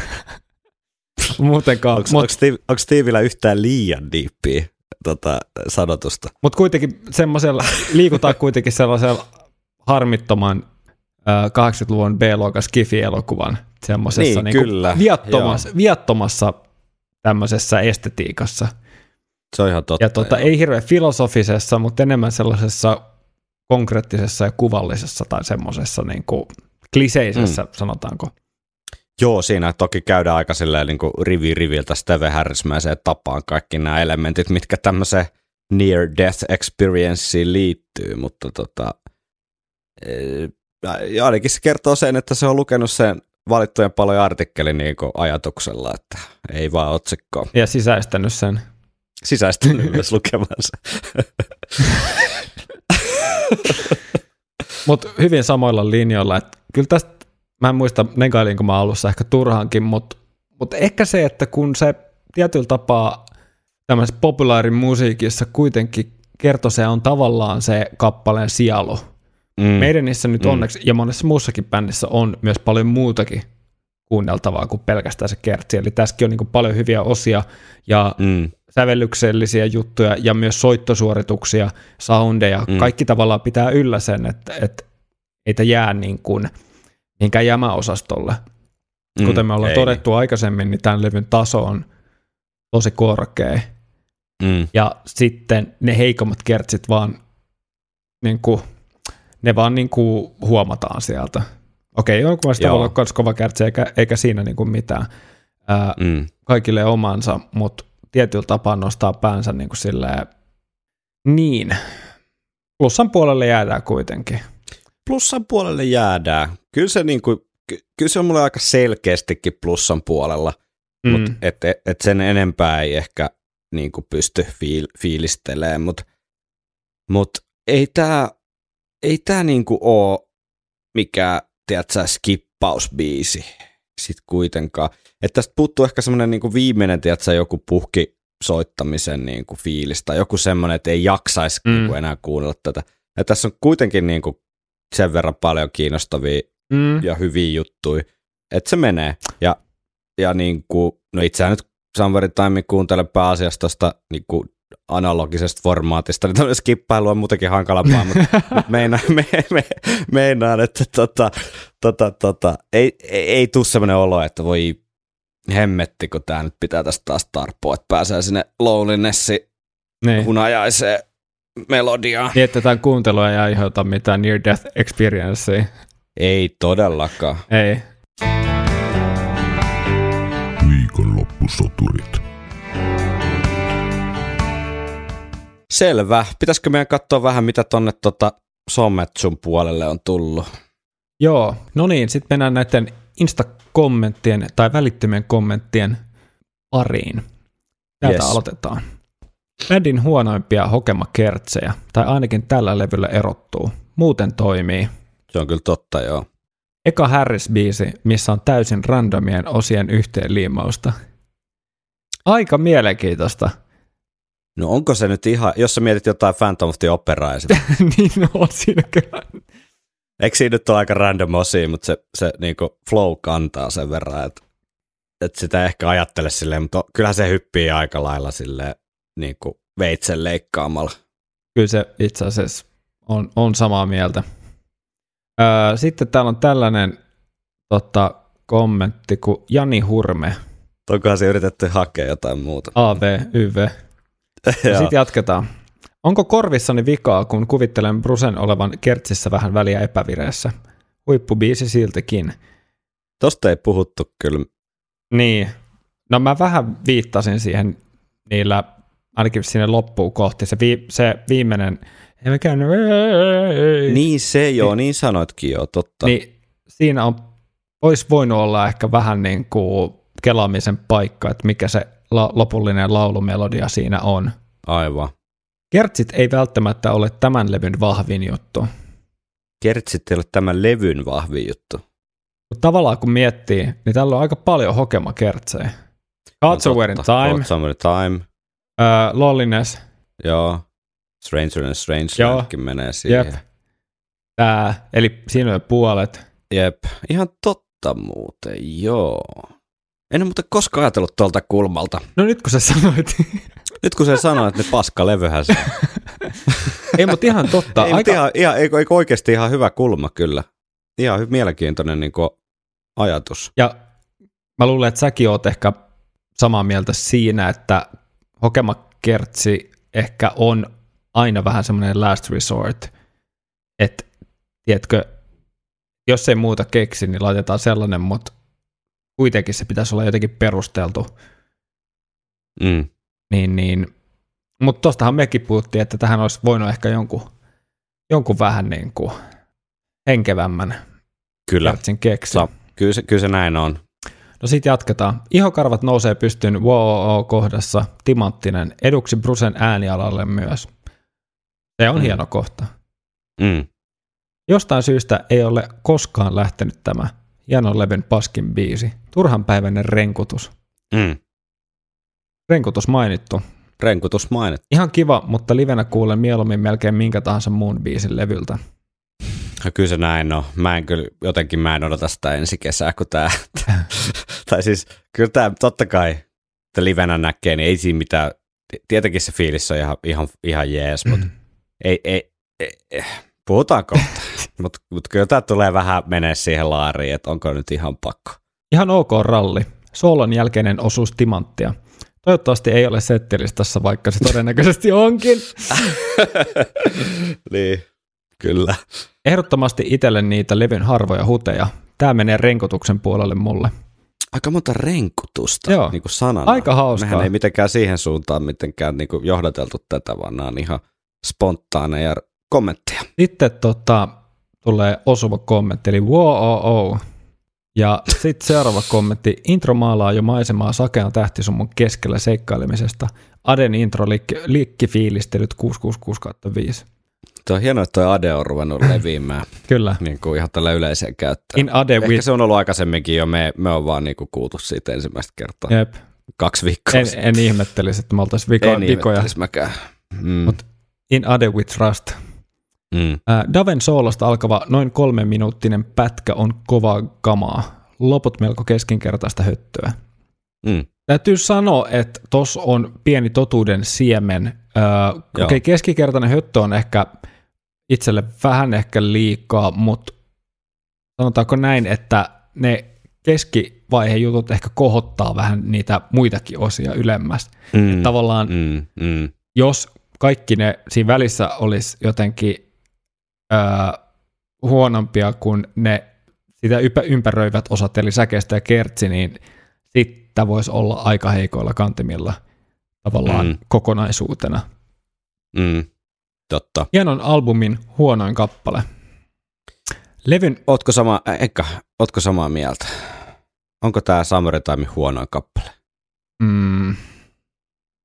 <laughs> Muutenkaan.
Onko
Mutta
Steve, onko Stevellä yhtään liian diippiä tota, sanotusta?
mut kuitenkin semmoisella, liikutaan <laughs> kuitenkin sellaisella harmittoman äh, 80-luvun B-luokan Skifi-elokuvan semmoisessa
Niin,
niin
kyllä,
viattomassa, viattomassa tämmöisessä estetiikassa.
Se on ihan totta.
Ja
joo.
ei hirveän filosofisessa, mutta enemmän sellaisessa konkreettisessa ja kuvallisessa tai semmoisessa niin kuin kliseisessä, mm. sanotaanko.
Joo, siinä toki käydään aika silleen niin kuin rivi riviltä Steve Harrismäiseen tapaan kaikki nämä elementit, mitkä tämmöiseen near death experienceen liittyy, mutta tota, eh, ja ainakin se kertoo sen, että se on lukenut sen valittujen paljon artikkelin niin ajatuksella, että ei vaan otsikkoa.
Ja sisäistänyt sen.
Sisäistänyt myös lukemansa. <laughs>
Mutta hyvin samoilla linjoilla. Et kyllä tästä, mä en muista negailinko mä alussa ehkä turhaankin, mutta mut ehkä se, että kun se tietyllä tapaa tämmöisessä populaarin musiikissa kuitenkin kertoo se on tavallaan se kappaleen sielu.
Mm.
Meidänissä nyt
Mm.
onneksi, ja monessa muussakin bändissä on myös paljon muutakin kuunneltavaa kuin pelkästään se kertsi. Eli tässäkin on niin paljon hyviä osia ja
Mm.
sävellyksellisiä juttuja ja myös soittosuorituksia, soundeja.
Mm.
Kaikki tavallaan pitää yllä sen, että, että ei tämä jää niin kuin mihinkään jämäosastolle.
Mm.
Kuten me ollaan
Ei.
todettu aikaisemmin, niin tämän levyn taso on tosi korkea.
Mm.
Ja sitten ne heikommat kertsit vaan, niin kuin, ne vaan niin kuin huomataan sieltä. Okei, on kuvasta
Joo.
voi olla kova kertsi, eikä, eikä siinä niin kuin mitään. Ää,
Mm.
kaikille omansa, mutta tietyllä tapaa nostaa päänsä niin kuin silleen, niin. Plussan puolelle jäädään kuitenkin.
Plussan puolelle jäädään. Kyllä se, niin kuin, ky- kyllä se on mulle aika selkeästikin plussan puolella, mm. mutta et, et, et sen enempää ei ehkä niin kuin pysty fiil, fiilistelemään, mutta mut ei tämä ei tää niin kuin ole mikään, tiedätkö, skippausbiisi sit kuitenkaan. Että tästä puuttuu ehkä semmoinen niin viimeinen, tiedätkö, joku puhki soittamisen niin kuin fiilis tai joku semmoinen, että ei jaksaisi
Mm.
mm. niin kuin enää kuunnella tätä. Ja tässä on kuitenkin niin kuin sen verran paljon kiinnostavia
Mm.
ja hyviä juttuja, että se menee. Ja, ja niin kuin, no itseään nyt Somewhere Time kuuntelen pääasiassa tuosta niin kuin analogisesta formaatista, niin tämmöinen skippailu on muutenkin hankalampaa, mutta <laughs> mut meinaan, me, me, meinaan, että tota, tota, tota, ei, ei, ei tule semmoinen olo, että voi hemmetti, kun tämä nyt pitää tästä taas tarpoa, että pääsee sinne lonelinnessi
Niin.
hunajaiseen melodiaan.
Niin, että tämän kuuntelu ei aiheuta mitään near death experiencea.
Ei todellakaan.
Ei.
Viikonloppusoturit.
Selvä. Pitäisikö meidän katsoa vähän, mitä tonne tota Sommetsun puolelle on tullut?
Joo, no niin, sitten mennään näiden Insta-kommenttien tai välittömien kommenttien pariin. Täältä
yes.
aloitetaan. Bändin huonoimpia hokemakertsejä, tai ainakin tällä levyllä erottuu. Muuten toimii.
Se on kyllä totta, joo.
Eka Harris-biisi, missä on täysin randomien osien yhteenliimausta. Aika mielenkiintoista.
No onko se nyt ihan, jos sä mietit jotain Phantom of the Operaa ja sitä, <laughs>
niin no, on siinä kyllä.
eikö siinä nyt ole aika random osia, mutta se, se niinku flow kantaa sen verran, että, että sitä ehkä ajattele silleen, mutta kyllähän se hyppii aika lailla silleen niinku veitsen leikkaamalla.
Kyllä se itse asiassa on, on samaa mieltä. Öö, sitten täällä on tällainen tota, kommentti kuin Jani Hurme,
Onkohan se yritetty hakea jotain muuta?
AV, YV. Ja sitten jatketaan. Onko korvissani vikaa, kun kuvittelen Brusen olevan kertsissä vähän väliä epävireessä? Huippubiisi siltikin.
Tosta ei puhuttu kyllä.
Niin. No mä vähän viittasin siihen niillä, ainakin sinne loppuun kohti. Se, vi, se viimeinen, ei me käynyt,
Niin se joo, niin sanoitkin joo, totta.
niin siinä on, olisi voinut olla ehkä vähän niin kuin kelaamisen paikka, että mikä se la, lopullinen laulumelodia siinä on.
Aivan.
Kertsit ei välttämättä ole tämän levyn vahvin juttu.
Kertsit ei ole tämän levyn vahvin juttu.
Mutta tavallaan kun miettii, niin täällä on aika paljon hokemakertsejä. God's Somewhere in Time,
God's Somewhere Time,
uh, Loneliness,
joo. Stranger and Strange
Joo.
Menee siihen.
jep. Tää, eli siinä on puolet.
Jep. Ihan totta muuten, joo. En ole muuten koskaan ajatellut tuolta kulmalta.
No nyt kun sä sanoit,
Nyt kun se sanoo, että ne paska levyhän se.
Ei, mutta ihan totta.
ei,
aika,
ihan, ihan, eikö, eikö oikeasti ihan hyvä kulma kyllä. Ihan mielenkiintoinen niin kuin, ajatus.
Ja mä luulen, että säkin oot ehkä samaa mieltä siinä, että hokemakertsi ehkä on aina vähän semmoinen last resort, että tiedätkö, jos ei muuta keksi, niin laitetaan sellainen, mutta kuitenkin se pitäisi olla jotenkin perusteltu.
Mm.
Niin, niin. Mutta tostahan mekin puhuttiin, että tähän olisi voinut ehkä jonkun, jonkun vähän niin kuin henkevämmän
Kyllä.
keksiä.
Sa- kyllä, se, kyllä se näin on.
No sit jatketaan. Ihokarvat nousee pystyyn WOO-kohdassa, timanttinen, eduksi Brusen äänialalle myös. Se on
mm.
hieno kohta.
Mm.
Jostain syystä ei ole koskaan lähtenyt tämä hienon levyn paskin biisi. Turhanpäiväinen renkutus.
Mm.
Renkutus mainittu.
Renkutus mainit.
Ihan kiva, mutta livenä kuulen mieluummin melkein minkä tahansa muun biisin levyltä.
Ja Kyllä se näin on. Mä en kyllä, jotenkin mä en odota sitä ensi kesää, kun tää, <laughs> tai siis kyllä tää totta kai, että livenä näkee, niin ei siinä mitään, tietenkin se fiilis on ihan, ihan, ihan jees, mutta ei, ei, ei, ei, puhutaan kohta. <laughs> mutta mut kyllä tää tulee vähän menee siihen laariin, että onko nyt ihan pakko.
Ihan ok ralli. Soolon jälkeinen osuus timanttia. Toivottavasti ei ole settilistassa, vaikka se todennäköisesti onkin. <laughs>
niin, kyllä.
Ehdottomasti itselle niitä levyn harvoja huteja. Tämä menee renkotuksen puolelle mulle.
Aika monta renkutusta
Joo.
niin kuin sanana.
Aika hauskaa.
Mehän ei mitenkään siihen suuntaan mitenkään niin kuin johdateltu tätä, vaan nämä on ihan spontaaneja kommentteja.
Sitten tota, tulee osuva kommentti, eli wow, Ja sitten seuraava kommentti. Intro maalaa jo maisemaa sakean tähtisummun keskellä seikkailemisesta. Aden intro liikki, liikkifiilistelyt 666
Tuo on hienoa, että tuo Ade on ruvennut leviämään <clears throat>
Kyllä.
niin kuin ihan tällä yleiseen käyttöön.
In Ade
Ehkä
with...
se on ollut aikaisemminkin jo, me, me on vaan niin kuin kuultu siitä ensimmäistä kertaa.
Jep.
Kaksi viikkoa
En,
sitten.
en ihmettelisi, että me oltaisiin viko,
en
vikoja.
ihmettelis mäkään. Mm.
Mut- In Ade with Trust.
Mm.
Daven soolosta alkava noin kolme minuuttinen pätkä on kovaa kamaa. Loput melko keskinkertaista höttöä.
Mm.
Täytyy sanoa, että tos on pieni totuuden siemen. Öö, Okei, okay, keskikertainen höttö on ehkä itselle vähän ehkä liikaa, mutta sanotaanko näin, että ne keskivaiheen jutut ehkä kohottaa vähän niitä muitakin osia ylemmäs.
Mm.
Et tavallaan,
Mm. Mm.
jos kaikki ne siinä välissä olisi jotenkin öö, huonompia kuin ne sitä ympä- ympäröivät osat, eli säkeistä ja kertsi, niin sitten voisi olla aika heikoilla kantimilla tavallaan
Mm.
kokonaisuutena.
Mm. Totta.
Hienon albumin huonoin kappale. Levyn,
Ootko, sama, Eka, ootko samaa mieltä? Onko tämä Summertime huonoin kappale?
mm,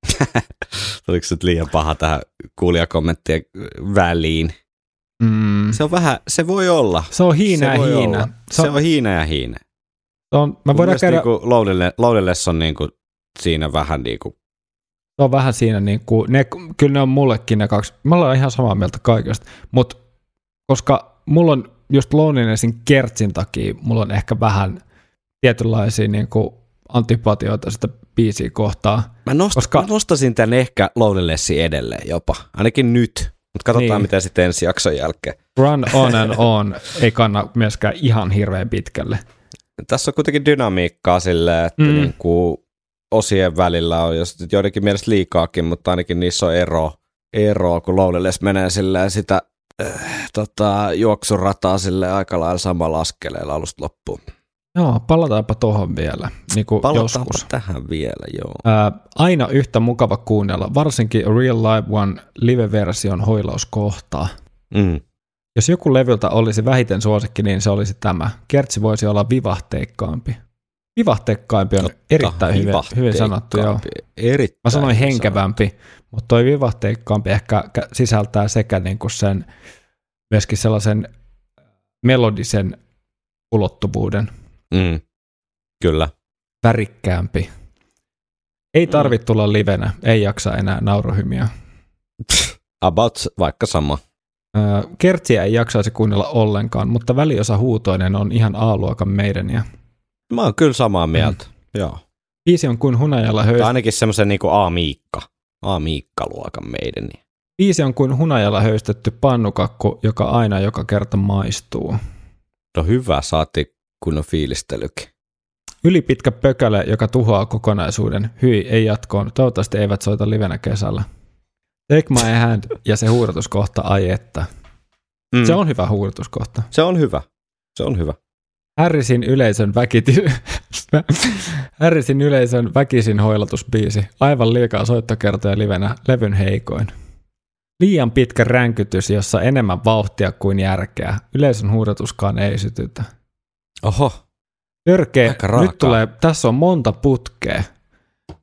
<laughs>
Oliko se liian paha tähän kuulijakommenttien väliin?
Mm,
Se on vähän, se voi olla.
se on hiina
se
ja hiina.
olla.
Se
Se
on,
on hiina ja hiina.
se on, mä voidaan käydä,
Niinku Loudelle, on niinku siinä vähän niinku,
se on vähän siinä, niin kuin, ne, kyllä ne on mullekin ne kaksi, mä olen ihan samaa mieltä kaikesta, mutta koska mulla on just Lonelinnessin kertsin takia, mulla on ehkä vähän tietynlaisia niin kuin antipatioita sitä biisiä kohtaan.
mä, nost,
Koska-
mä nostasin tän ehkä Loudellessin edelleen jopa, ainakin nyt. Mutta katsotaan
Niin.
miten sitten ensi jakson jälkeen.
Run on and on ei kanna myöskään ihan hirveän pitkälle.
Tässä on kuitenkin dynamiikkaa silleen, että
Mm.
mm. niinku osien välillä on jos joidenkin mielestä liikaakin, mutta ainakin niissä on ero, ero kun Loudelles menee silleen sitä äh, tota, juoksurataa sille aika lailla samalla askeleella alusta loppuun.
Joo, palataanpa tuohon vielä, niin kuin
Palataanpa
joskus.
tähän vielä, joo.
Ää, aina yhtä mukava kuunnella, varsinkin Real Live One live-version hoilauskohtaa.
Mm.
Jos joku levyltä olisi vähiten suosikki, niin se olisi tämä. Kertsi voisi olla vivahteikkaampi. Vivahteikkaampi on
Totta,
erittäin hyvin, hyvin sanottu, joo.
Erittäin
Mä sanoin henkevämpi, mutta toi vivahteikkaampi ehkä kä- sisältää sekä niinku sen myöskin sellaisen melodisen ulottuvuuden,
sanottu. Kyllä.
värikkäämpi. Ei tarvitse tulla livenä, ei jaksa enää nauruhymiä.
About vaikka sama.
Kertsiä ei jaksaisi kuunnella ollenkaan, mutta väliosa huutoinen on ihan A-luokan meidän. Ja
Mä oon kyllä samaa mieltä. Mm. Joo.
biisi on kuin hunajalla
Tai
höys.
ainakin semmoisen niinku A-miikka. A-miikka-luokan meidän.
Biisi on kuin hunajalla höystetty pannukakku, joka aina joka kerta maistuu.
No hyvä, saati kunnon fiilistelykin.
Ylipitkä pökäle, joka tuhoaa kokonaisuuden. Hyi, ei jatkoon. Toivottavasti eivät soita livenä kesällä. Take my hand <laughs> ja se huudotuskohta, ai että.
Mm.
Se on hyvä huudotuskohta.
se on hyvä. Se on hyvä.
Harrisin yleisön väkiti... <laughs> Harrisin yleisön väkisin hoilatusbiisi. Aivan liikaa soittokertoja livenä, levyn heikoin. Liian pitkä ränkytys, jossa enemmän vauhtia kuin järkeä. Yleisön huudatuskaan ei sytytä.
Oho,
Törkeä, nyt tulee, tässä on monta putkea.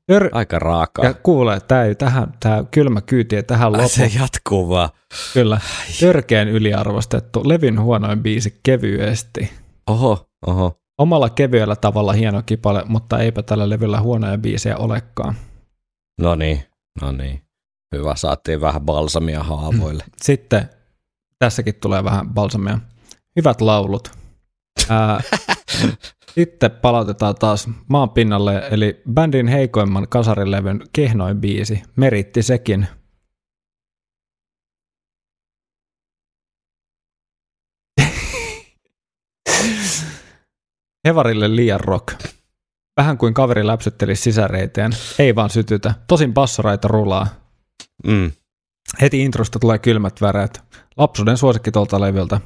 Tör,
aika raakaa.
ja kuule, tämä tähän, tämä kylmä kyyti ei tähän
Ai,
lopu.
se jatkuu vaan.
Kyllä, törkeän yliarvostettu, levyn huonoin biisi kevyesti.
Oho, oho.
Omalla kevyellä tavalla hieno kipale, mutta eipä tällä levyllä huonoja biisejä olekaan.
No niin, no niin. Hyvä, saatiin vähän balsamia haavoille.
Sitten tässäkin tulee vähän balsamia. Hyvät laulut. Ää, sitten palautetaan taas maan pinnalle, eli bändin heikoimman kasarilevyn kehnoin biisi. Meritti sekin. <laughs> Hevarille liian rock. Vähän kuin kaveri läpsytteli sisäreiteen. Ei vaan sytytä. Tosin bassoraita rulaa.
Mm.
Heti introsta tulee kylmät väreet. Lapsuuden suosikki tuolta levyltä.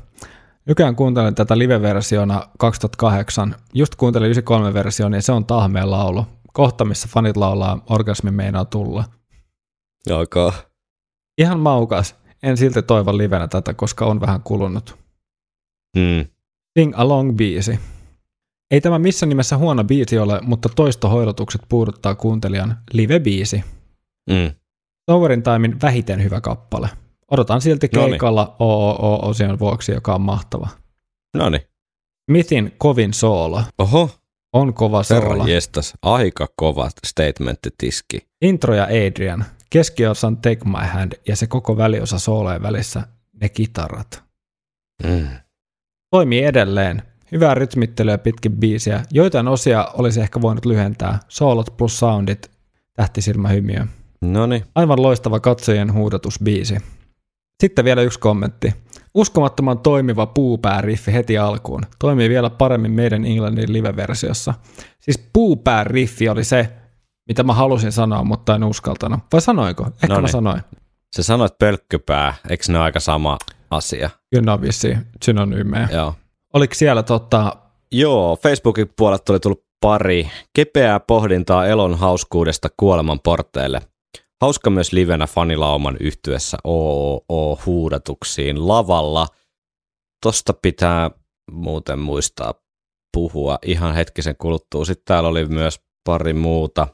Nykyään kuuntelen tätä live-versiona 2008. Just kuuntelin 93-version ja se on tahmeen laulu. Kohta, missä fanit laulaa Orgasmi meinaa tulla.
Aika.
Ihan maukas. En silti toivo livenä tätä, koska on vähän kulunut.
Mm.
Sing Along biisi. Ei tämä missä nimessä huono biisi ole, mutta toistohoidotukset puuduttaa kuuntelijan live-biisi.
Mm.
Towerin Timein vähiten hyvä kappale. Odotan silti keikalla OOO-osion vuoksi, joka on mahtava.
No niin.
Mithin kovin soolo.
Oho,
On kova soolo.
herra jestas. Aika kova statementti tiski.
Intro ja Adrian. Keskiosan Take My Hand ja se koko väliosa soolojen välissä ne kitarat.
Mm.
Toimii edelleen. Hyvää rytmittelyä pitkin biisiä. Joitain osia olisi ehkä voinut lyhentää. Soolot plus soundit. Tähtisilmähymiö.
No niin.
Aivan loistava katsojien huudatusbiisi. Sitten vielä yksi kommentti. Uskomattoman toimiva puupääriffi heti alkuun. Toimii vielä paremmin meidän Englannin live-versiossa. Siis puupääriffi oli se, mitä mä halusin sanoa, mutta en uskaltanut. Vai sanoinko? Ehkä mä
Noniin.
sanoin.
Sä sanoit pölkkypää, eikö ne ole aika sama asia?
Kyllä ne on vissiin synonyymejä.
Joo.
Oliko siellä tota,
Joo, Facebookin puolelta oli tullut pari kepeää pohdintaa elon hauskuudesta kuoleman porteille. Hauska myös livenä fanilauman yhtyessä OOO-huudatuksiin lavalla. Tosta pitää muuten muistaa puhua ihan hetkisen kuluttua. Sitten täällä oli myös pari muuta.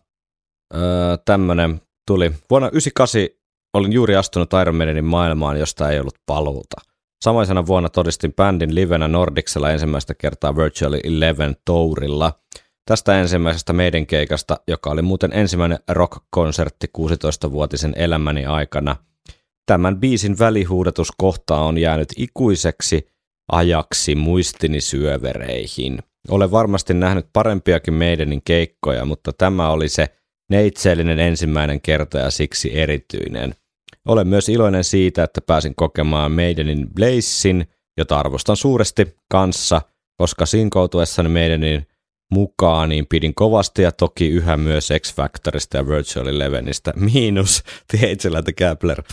Öö, tämmönen tuli. Vuonna 1998 olin juuri astunut Iron Maidenin maailmaan, josta ei ollut paluuta. Samaisena vuonna todistin bändin livenä Nordicsella ensimmäistä kertaa Virtual Eleven Tourilla. Tästä ensimmäisestä meidän keikasta, joka oli muuten ensimmäinen rock-konsertti 16-vuotisen elämäni aikana. Tämän biisin välihuudatuskohta on jäänyt ikuiseksi ajaksi muistini syövereihin. Olen varmasti nähnyt parempiakin meidänin keikkoja, mutta tämä oli se neitseellinen ensimmäinen kerta ja siksi erityinen. Olen myös iloinen siitä, että pääsin kokemaan Maidenin Blazein, jota arvostan suuresti kanssa, koska sinkoutuessani Maidenin mukaan niin pidin kovasti ja toki yhä myös X-Factorista ja Virtual Elevenistä, <laughs> miinus The Gabler.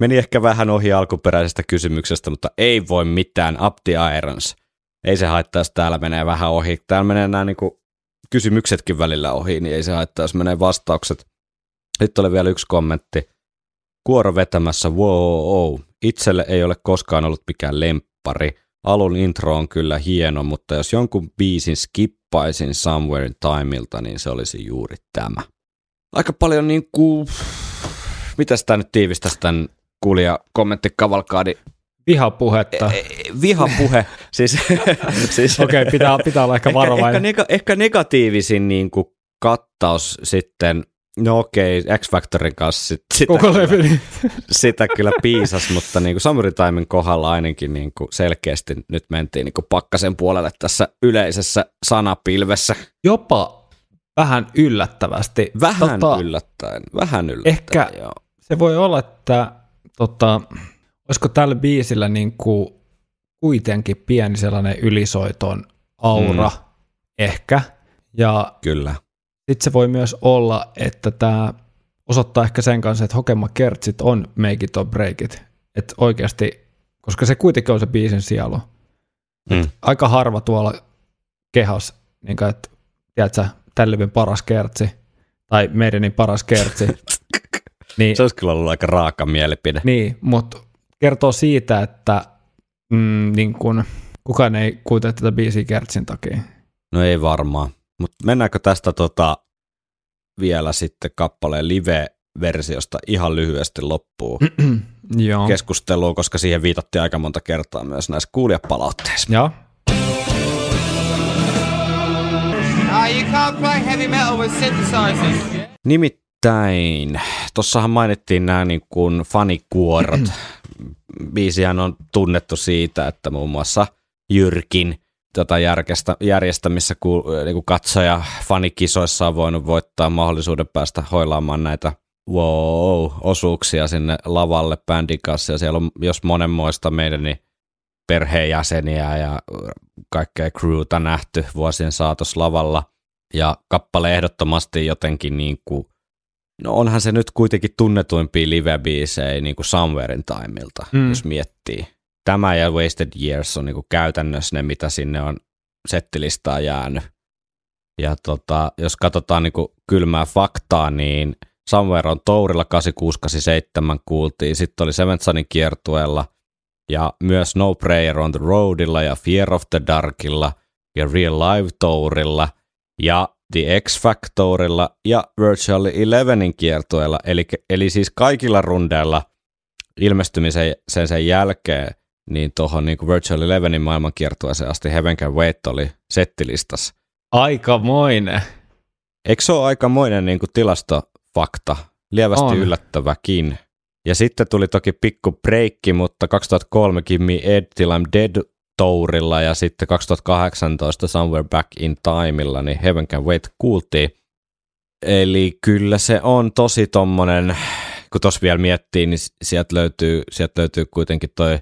Meni ehkä vähän ohi alkuperäisestä kysymyksestä, mutta ei voi mitään, up the irons. Ei se haittaa, jos täällä menee vähän ohi. Täällä menee nämä niinku kysymyksetkin välillä ohi, niin ei se haittaa, jos menee vastaukset. Sitten oli vielä yksi kommentti. Kuoro vetämässä, wow, wow. Itselle ei ole koskaan ollut mikään lemppari. Alun intro on kyllä hieno, mutta jos jonkun biisin skippaisin Somewhere in Timeilta, niin se olisi juuri tämä. Aika paljon niin kuin, mitäs tämä nyt tiivistäisi tämän kuulija kommenttikavalkaadi
vihapuhetta?
E- vihapuhe, <laughs> siis, <laughs> siis
Okei, pitää, pitää olla ehkä
ehkä,
varovainen.
ehkä, nega, ehkä negatiivisin niin kuin kattaus sitten, no okei, X-Factorin kanssa sit, sitä,
Koko
kyllä,
levy.
sitä kyllä piisas, mutta niin kuin Samurai Timen kohdalla ainakin niin kuin selkeästi nyt mentiin niin kuin pakkasen puolelle tässä yleisessä sanapilvessä.
Jopa vähän yllättävästi.
Vähän
Tota,
yllättäen, vähän yllättäen,
ehkä-
joo.
Se voi olla, että tota, olisiko tällä biisillä niin kuin kuitenkin pieni sellainen ylisoiton aura mm. ehkä. Ja
Kyllä.
Sitten se voi myös olla, että tämä osoittaa ehkä sen kanssa, että Hokema Kertsit on make it or break it. Että oikeasti, koska se kuitenkin on se biisin sielu.
Mm.
Aika harva tuolla kehas, niin kuin, että tiedätkö, tämän paras kertsi, tai meidänin paras kertsi. <laughs> niin,
Se olisi kyllä ollut aika raaka mielipide.
niin, mutta kertoo siitä, että mm, niin kun, kukaan ei kuuntele tätä biisiä kertsin takia.
No ei varmaan. Mutta mennäänkö tästä tota vielä sitten kappaleen live-versiosta ihan lyhyesti loppuun <clears throat>
Joo.
keskusteluun, koska siihen viitattiin aika monta kertaa myös näissä kuulijapalautteissa.
Synthesizers.
Nimittäin, tossahan mainittiin nämä niin kuin fanikuorot. <clears throat> Biisihän on tunnettu siitä, että muun muassa Jyrkin tota järjestä, järjestämissä ku, niin kuin katsoja fanikisoissa on voinut voittaa mahdollisuuden päästä hoilaamaan näitä wow, osuuksia sinne lavalle bändin kanssa. Ja siellä on jos monenmoista meidän niin perheenjäseniä ja kaikkea crewta nähty vuosien saatossa lavalla. Ja kappale ehdottomasti jotenkin niin kuin, no onhan se nyt kuitenkin tunnetuimpia live-biisejä niin kuin Somewhere Timeilta,
Mm.
mm. jos miettii. Tämä ja Wasted Years on niin kuin käytännössä ne, mitä sinne on settilistaan jäänyt. Ja tota, jos katsotaan niin kuin kylmää faktaa, niin Somewhere on Tourilla 8687 kuultiin, sitten oli Seventh Sunin kiertueella ja myös No Prayer on the Roadilla ja Fear of the Darkilla ja Real Live Tourilla ja The X Factorilla ja Virtual Elevenin kiertueella, eli, eli siis kaikilla rundeilla ilmestymisen sen, sen jälkeen, niin tuohon niin Virtual Elevenin maailmankiertueeseen asti Heaven Can Wait oli settilistassa.
aikamoinen.
Eikö se ole aikamoinen niin kuin tilastofakta? Lievästi
On.
yllättäväkin. Ja sitten tuli toki pikku breikki, mutta 2003 Gimme Ed Till I'm Dead Tourilla ja sitten 2018 Somewhere Back in Timeilla, niin Heaven Can Wait kuultiin. Eli kyllä se on tosi tommonen, kun tos vielä miettii, niin sieltä löytyy, sieltä löytyy kuitenkin toi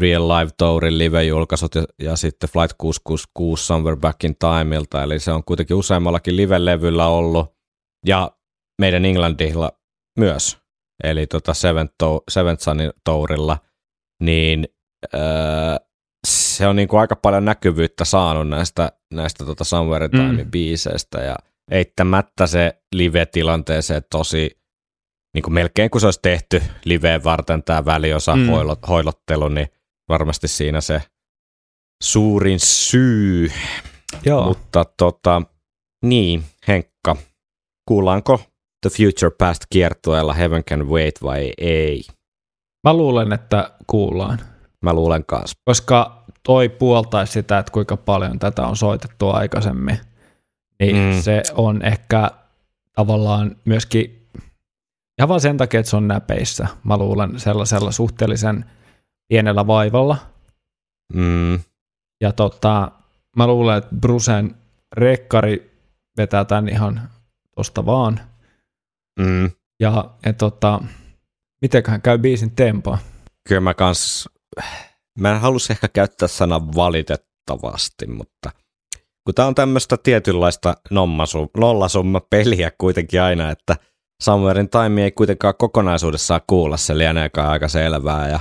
Real Live Tourin live-julkaisut ja, ja sitten Flight 666 Somewhere Back in Timeilta, eli se on kuitenkin useammallakin live-levyllä ollut, ja meidän Englandilla myös, eli tota Seventh, to- Seventh Sunin Tourilla, niin öö, se on niinku aika paljon näkyvyyttä saanut näistä, näistä tota Somewhere in
Mm.
Time biiseistä, ja eittämättä se live-tilanteeseen tosi niin kuin melkein kun se olisi tehty liveen varten tämä väliosa
Mm.
hoilo, hoilottelu, niin varmasti siinä se suurin syy.
Joo.
Mutta tota, niin, Henkka, kuullaanko The Future Past kiertueella Heaven Can Wait vai ei?
Mä luulen, että kuullaan.
Mä luulen kanssa.
Koska toi puoltaisi sitä, että kuinka paljon tätä on soitettu aikaisemmin. Niin mm. Se on ehkä tavallaan myöskin ihan vaan sen takia, että se on näpeissä. Mä luulen sellaisella suhteellisen pienellä vaivalla.
Mm,
Ja tota, mä luulen, että Brusen rekkari vetää tämän ihan tosta vaan.
mm.
Ja, ja tota, mitenköhän käy biisin tempo?
Kyllä mä kans, mä en halus ehkä käyttää sanaa valitettavasti, mutta kun tää on tämmöistä tietynlaista nommasu, nollasumma peliä kuitenkin aina, että Somewhere in Time ei kuitenkaan kokonaisuudessaan kuulla, se lieneekään aika selvää, ja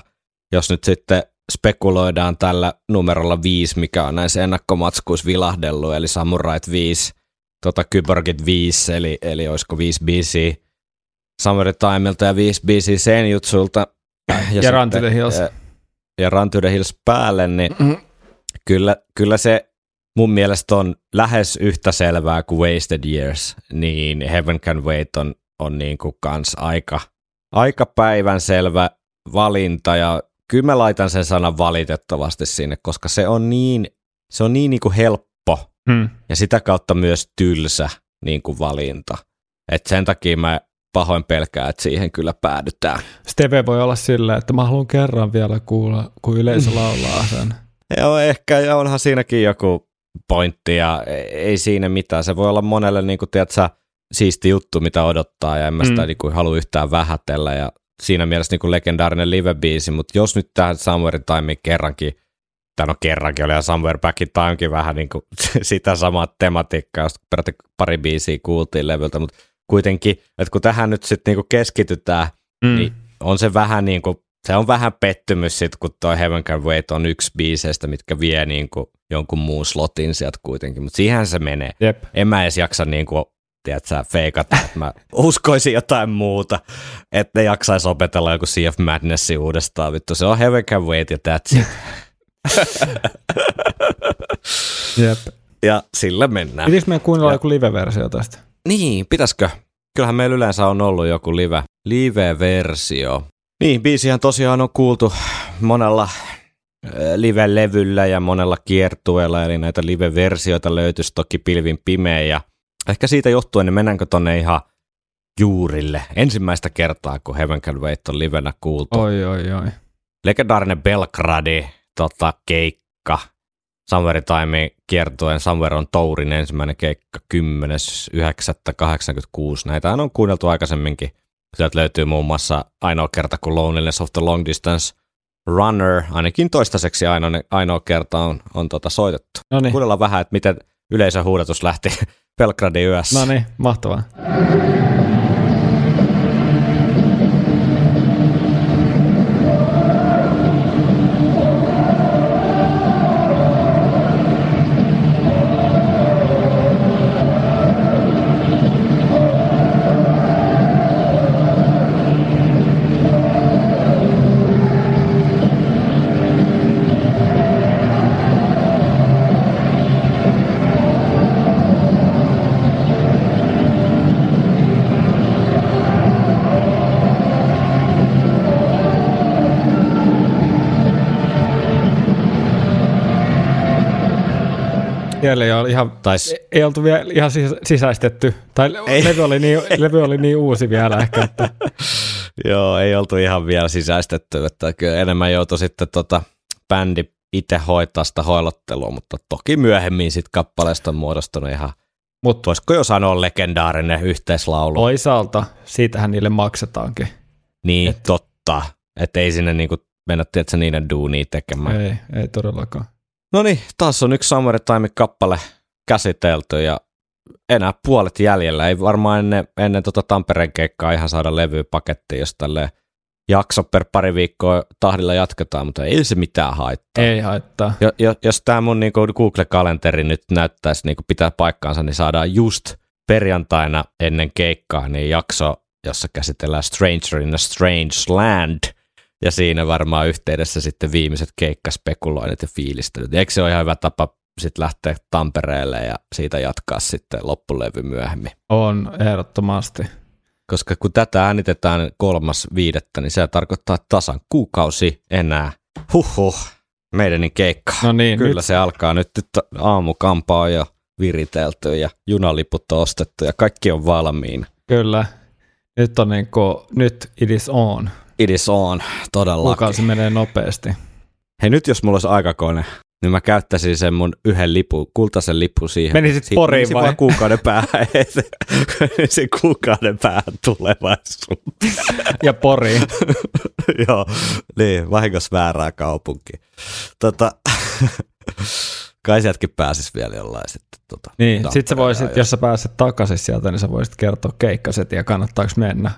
jos nyt sitten spekuloidaan tällä numerolla 5, mikä on näissä ennakkomatskuissa vilahdellut, eli Samurait 5, tota Kyborgit 5, eli, eli olisiko 5 biisiä Summer in Timeilta ja 5 biisiä Senjutsulta.
Ja Run to the Hills.
Ja, ja Run to the Hills päälle, niin
Mm.
kyllä, kyllä se mun mielestä on lähes yhtä selvää kuin Wasted Years, niin Heaven Can Wait on, on niin kuin kans aika, aika päivän selvä valinta ja kyllä mä laitan sen sanan valitettavasti sinne, koska se on niin, se on niin, niin kuin helppo
Hmm.
ja sitä kautta myös tylsä niin kuin valinta. Et sen takia mä pahoin pelkään, että siihen kyllä päädytään.
Steve voi olla silleen, että mä haluan kerran vielä kuulla, kun yleisö <laughs> laulaa sen.
Joo, ehkä, ja onhan siinäkin joku pointti, ja ei- ei siinä mitään. Se voi olla monelle, niin kuin, tiedätkö, siisti juttu, mitä odottaa, ja en mä sitä
mm.
niin kuin, halua yhtään vähätellä, ja siinä mielessä niin kuin legendaarinen live-biisi, mutta jos nyt tähän Somewhere Time kerrankin, tai no kerrankin oli ja Somewhere Back in Timekin vähän niin kuin <laughs> sitä samaa tematiikkaa, josta pari biisiä kuultiin levyltä, mutta kuitenkin, että kun tähän nyt sitten niin kuin keskitytään, mm. niin on se vähän niin kuin, se on vähän pettymys sitten, kun toi Heaven Can Wait on yksi biiseistä, mitkä vie niin kuin jonkun muun slotin sieltä kuitenkin, mutta siihen se menee.
Jep.
En mä edes jaksa niin kuin tiedätkö, feikata, että mä <laughs> uskoisin jotain muuta, että ne jaksaisi opetella joku Sea of Madness uudestaan. Vittu, se on Heaven Can Wait ja that's it. <laughs>
Jep.
Ja sillä mennään.
Pitäisikö meidän kuunnella joku live-versio tästä?
Niin, pitäisikö? Kyllähän meillä yleensä on ollut joku live, live-versio. Niin, biisihän tosiaan on kuultu monella äh, live-levyllä ja monella kiertueella, eli näitä live-versioita löytyisi toki pilvin pimeä ja ehkä siitä johtuen, niin mennäänkö tonne ihan juurille. Ensimmäistä kertaa, kun Heaven Can Wait on livenä kuultu.
Oi, oi, oi.
Legendaarinen Belgradi tota, keikka. Somewhere Time kiertuen Somewhere on Tourin ensimmäinen keikka 10.9.86. Näitä on kuunneltu aikaisemminkin. Sieltä löytyy muun muassa ainoa kerta, kun Loneliness of the Long Distance Runner, ainakin toistaiseksi ainoa, ainoa kerta on, on tota soitettu.
Noniin.
Kuunnellaan vähän, että miten yleisön huudatus lähti Belgradin yössä.
No niin, mahtavaa. Siellä ei ole ihan,
Tais-
ei, oltu vielä ihan sis- sisäistetty, tai
Ei.
levy oli, niin, levy oli niin uusi vielä ehkä, että <laughs>
Joo, ei oltu ihan vielä sisäistetty, että kyllä enemmän joutui sitten tota bändi itse hoitaa sitä hoilottelua, mutta toki myöhemmin sitten kappaleesta on muodostunut ihan,
mutta
voisiko jo sanoa legendaarinen yhteislaulu.
toisaalta siitähän niille maksetaankin.
niin, Et. totta, että ei sinne niinku mennä tietysti niiden duunia tekemään.
Ei, ei todellakaan.
No niin, taas on yksi Summer Time kappale käsitelty ja enää puolet jäljellä. Ei varmaan ennen, ennen tota Tampereen keikkaa ihan saada levyä pakettiin, jos tälleen jakso per pari viikkoa tahdilla jatketaan, mutta ei se mitään haittaa.
Ei haittaa.
Jo, jo, jos tämä mun niinku Google-kalenteri nyt näyttäisi niinku pitää paikkaansa, niin saadaan just perjantaina ennen keikkaa niin jakso, jossa käsitellään Stranger in a Strange Land. Ja siinä varmaan yhteydessä sitten viimeiset keikkaspekuloinnit ja fiilistelyt. Eikö se ole ihan hyvä tapa sitten lähteä Tampereelle ja siitä jatkaa sitten loppulevy myöhemmin?
On ehdottomasti.
Koska kun tätä äänitetään kolmas viidettä, niin se tarkoittaa tasan kuukausi enää. Huhhuh, meidänin keikka.
No niin,
Kyllä
nyt-
se alkaa nyt, nyt aamukampa on jo viritelty ja junaliput on ostettu ja kaikki on valmiina.
Kyllä. Nyt on niin kuin, nyt it is on.
It is on, todellakin.
Kuukausi menee nopeasti.
Hei nyt jos mulla olisi aikakone, niin mä käyttäisin sen mun yhden lipu, kultaisen lipun siihen.
Menisit
Siitä
Poriin
menisin
vai?
kuukauden päähän. <laughs> se kuukauden päähän tulevaisuus.
Ja Pori. <laughs>
Joo, niin, vahingossa väärää kaupunki. Tota, <laughs> kai sieltäkin pääsis vielä jollain sitten. Tota,
Niin, sit sä voisit, jos sä pääset takaisin sieltä, niin sä voisit kertoa keikkaset ja kannattaako mennä.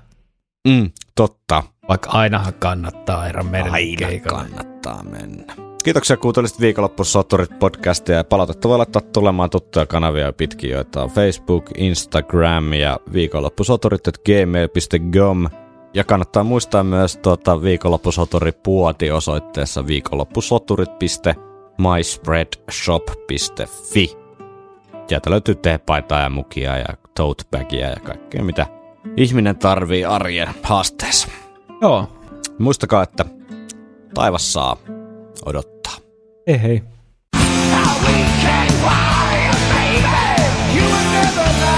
Mm, totta.
Vaikka ainahan kannattaa aina mennä
Aina
keikalle.
kannattaa mennä. Kiitoksia kuuntelit viikonloppusoturit podcastia ja palautetta voi laittaa tulemaan tuttuja kanavia pitkin, joita on Facebook, Instagram ja viikonloppusoturit.gmail.com. Ja kannattaa muistaa myös tuota viikonloppusotori-puoti osoitteessa viikonloppusoturit.myspreadshop.fi. Sieltä löytyy teepaitaa ja mukia ja tote bagia ja kaikkea mitä ihminen tarvii arjen haasteessa.
Joo.
Muistakaa, että taivas saa odottaa.
Ei Hei hei. How we can fly, baby. You will never lie.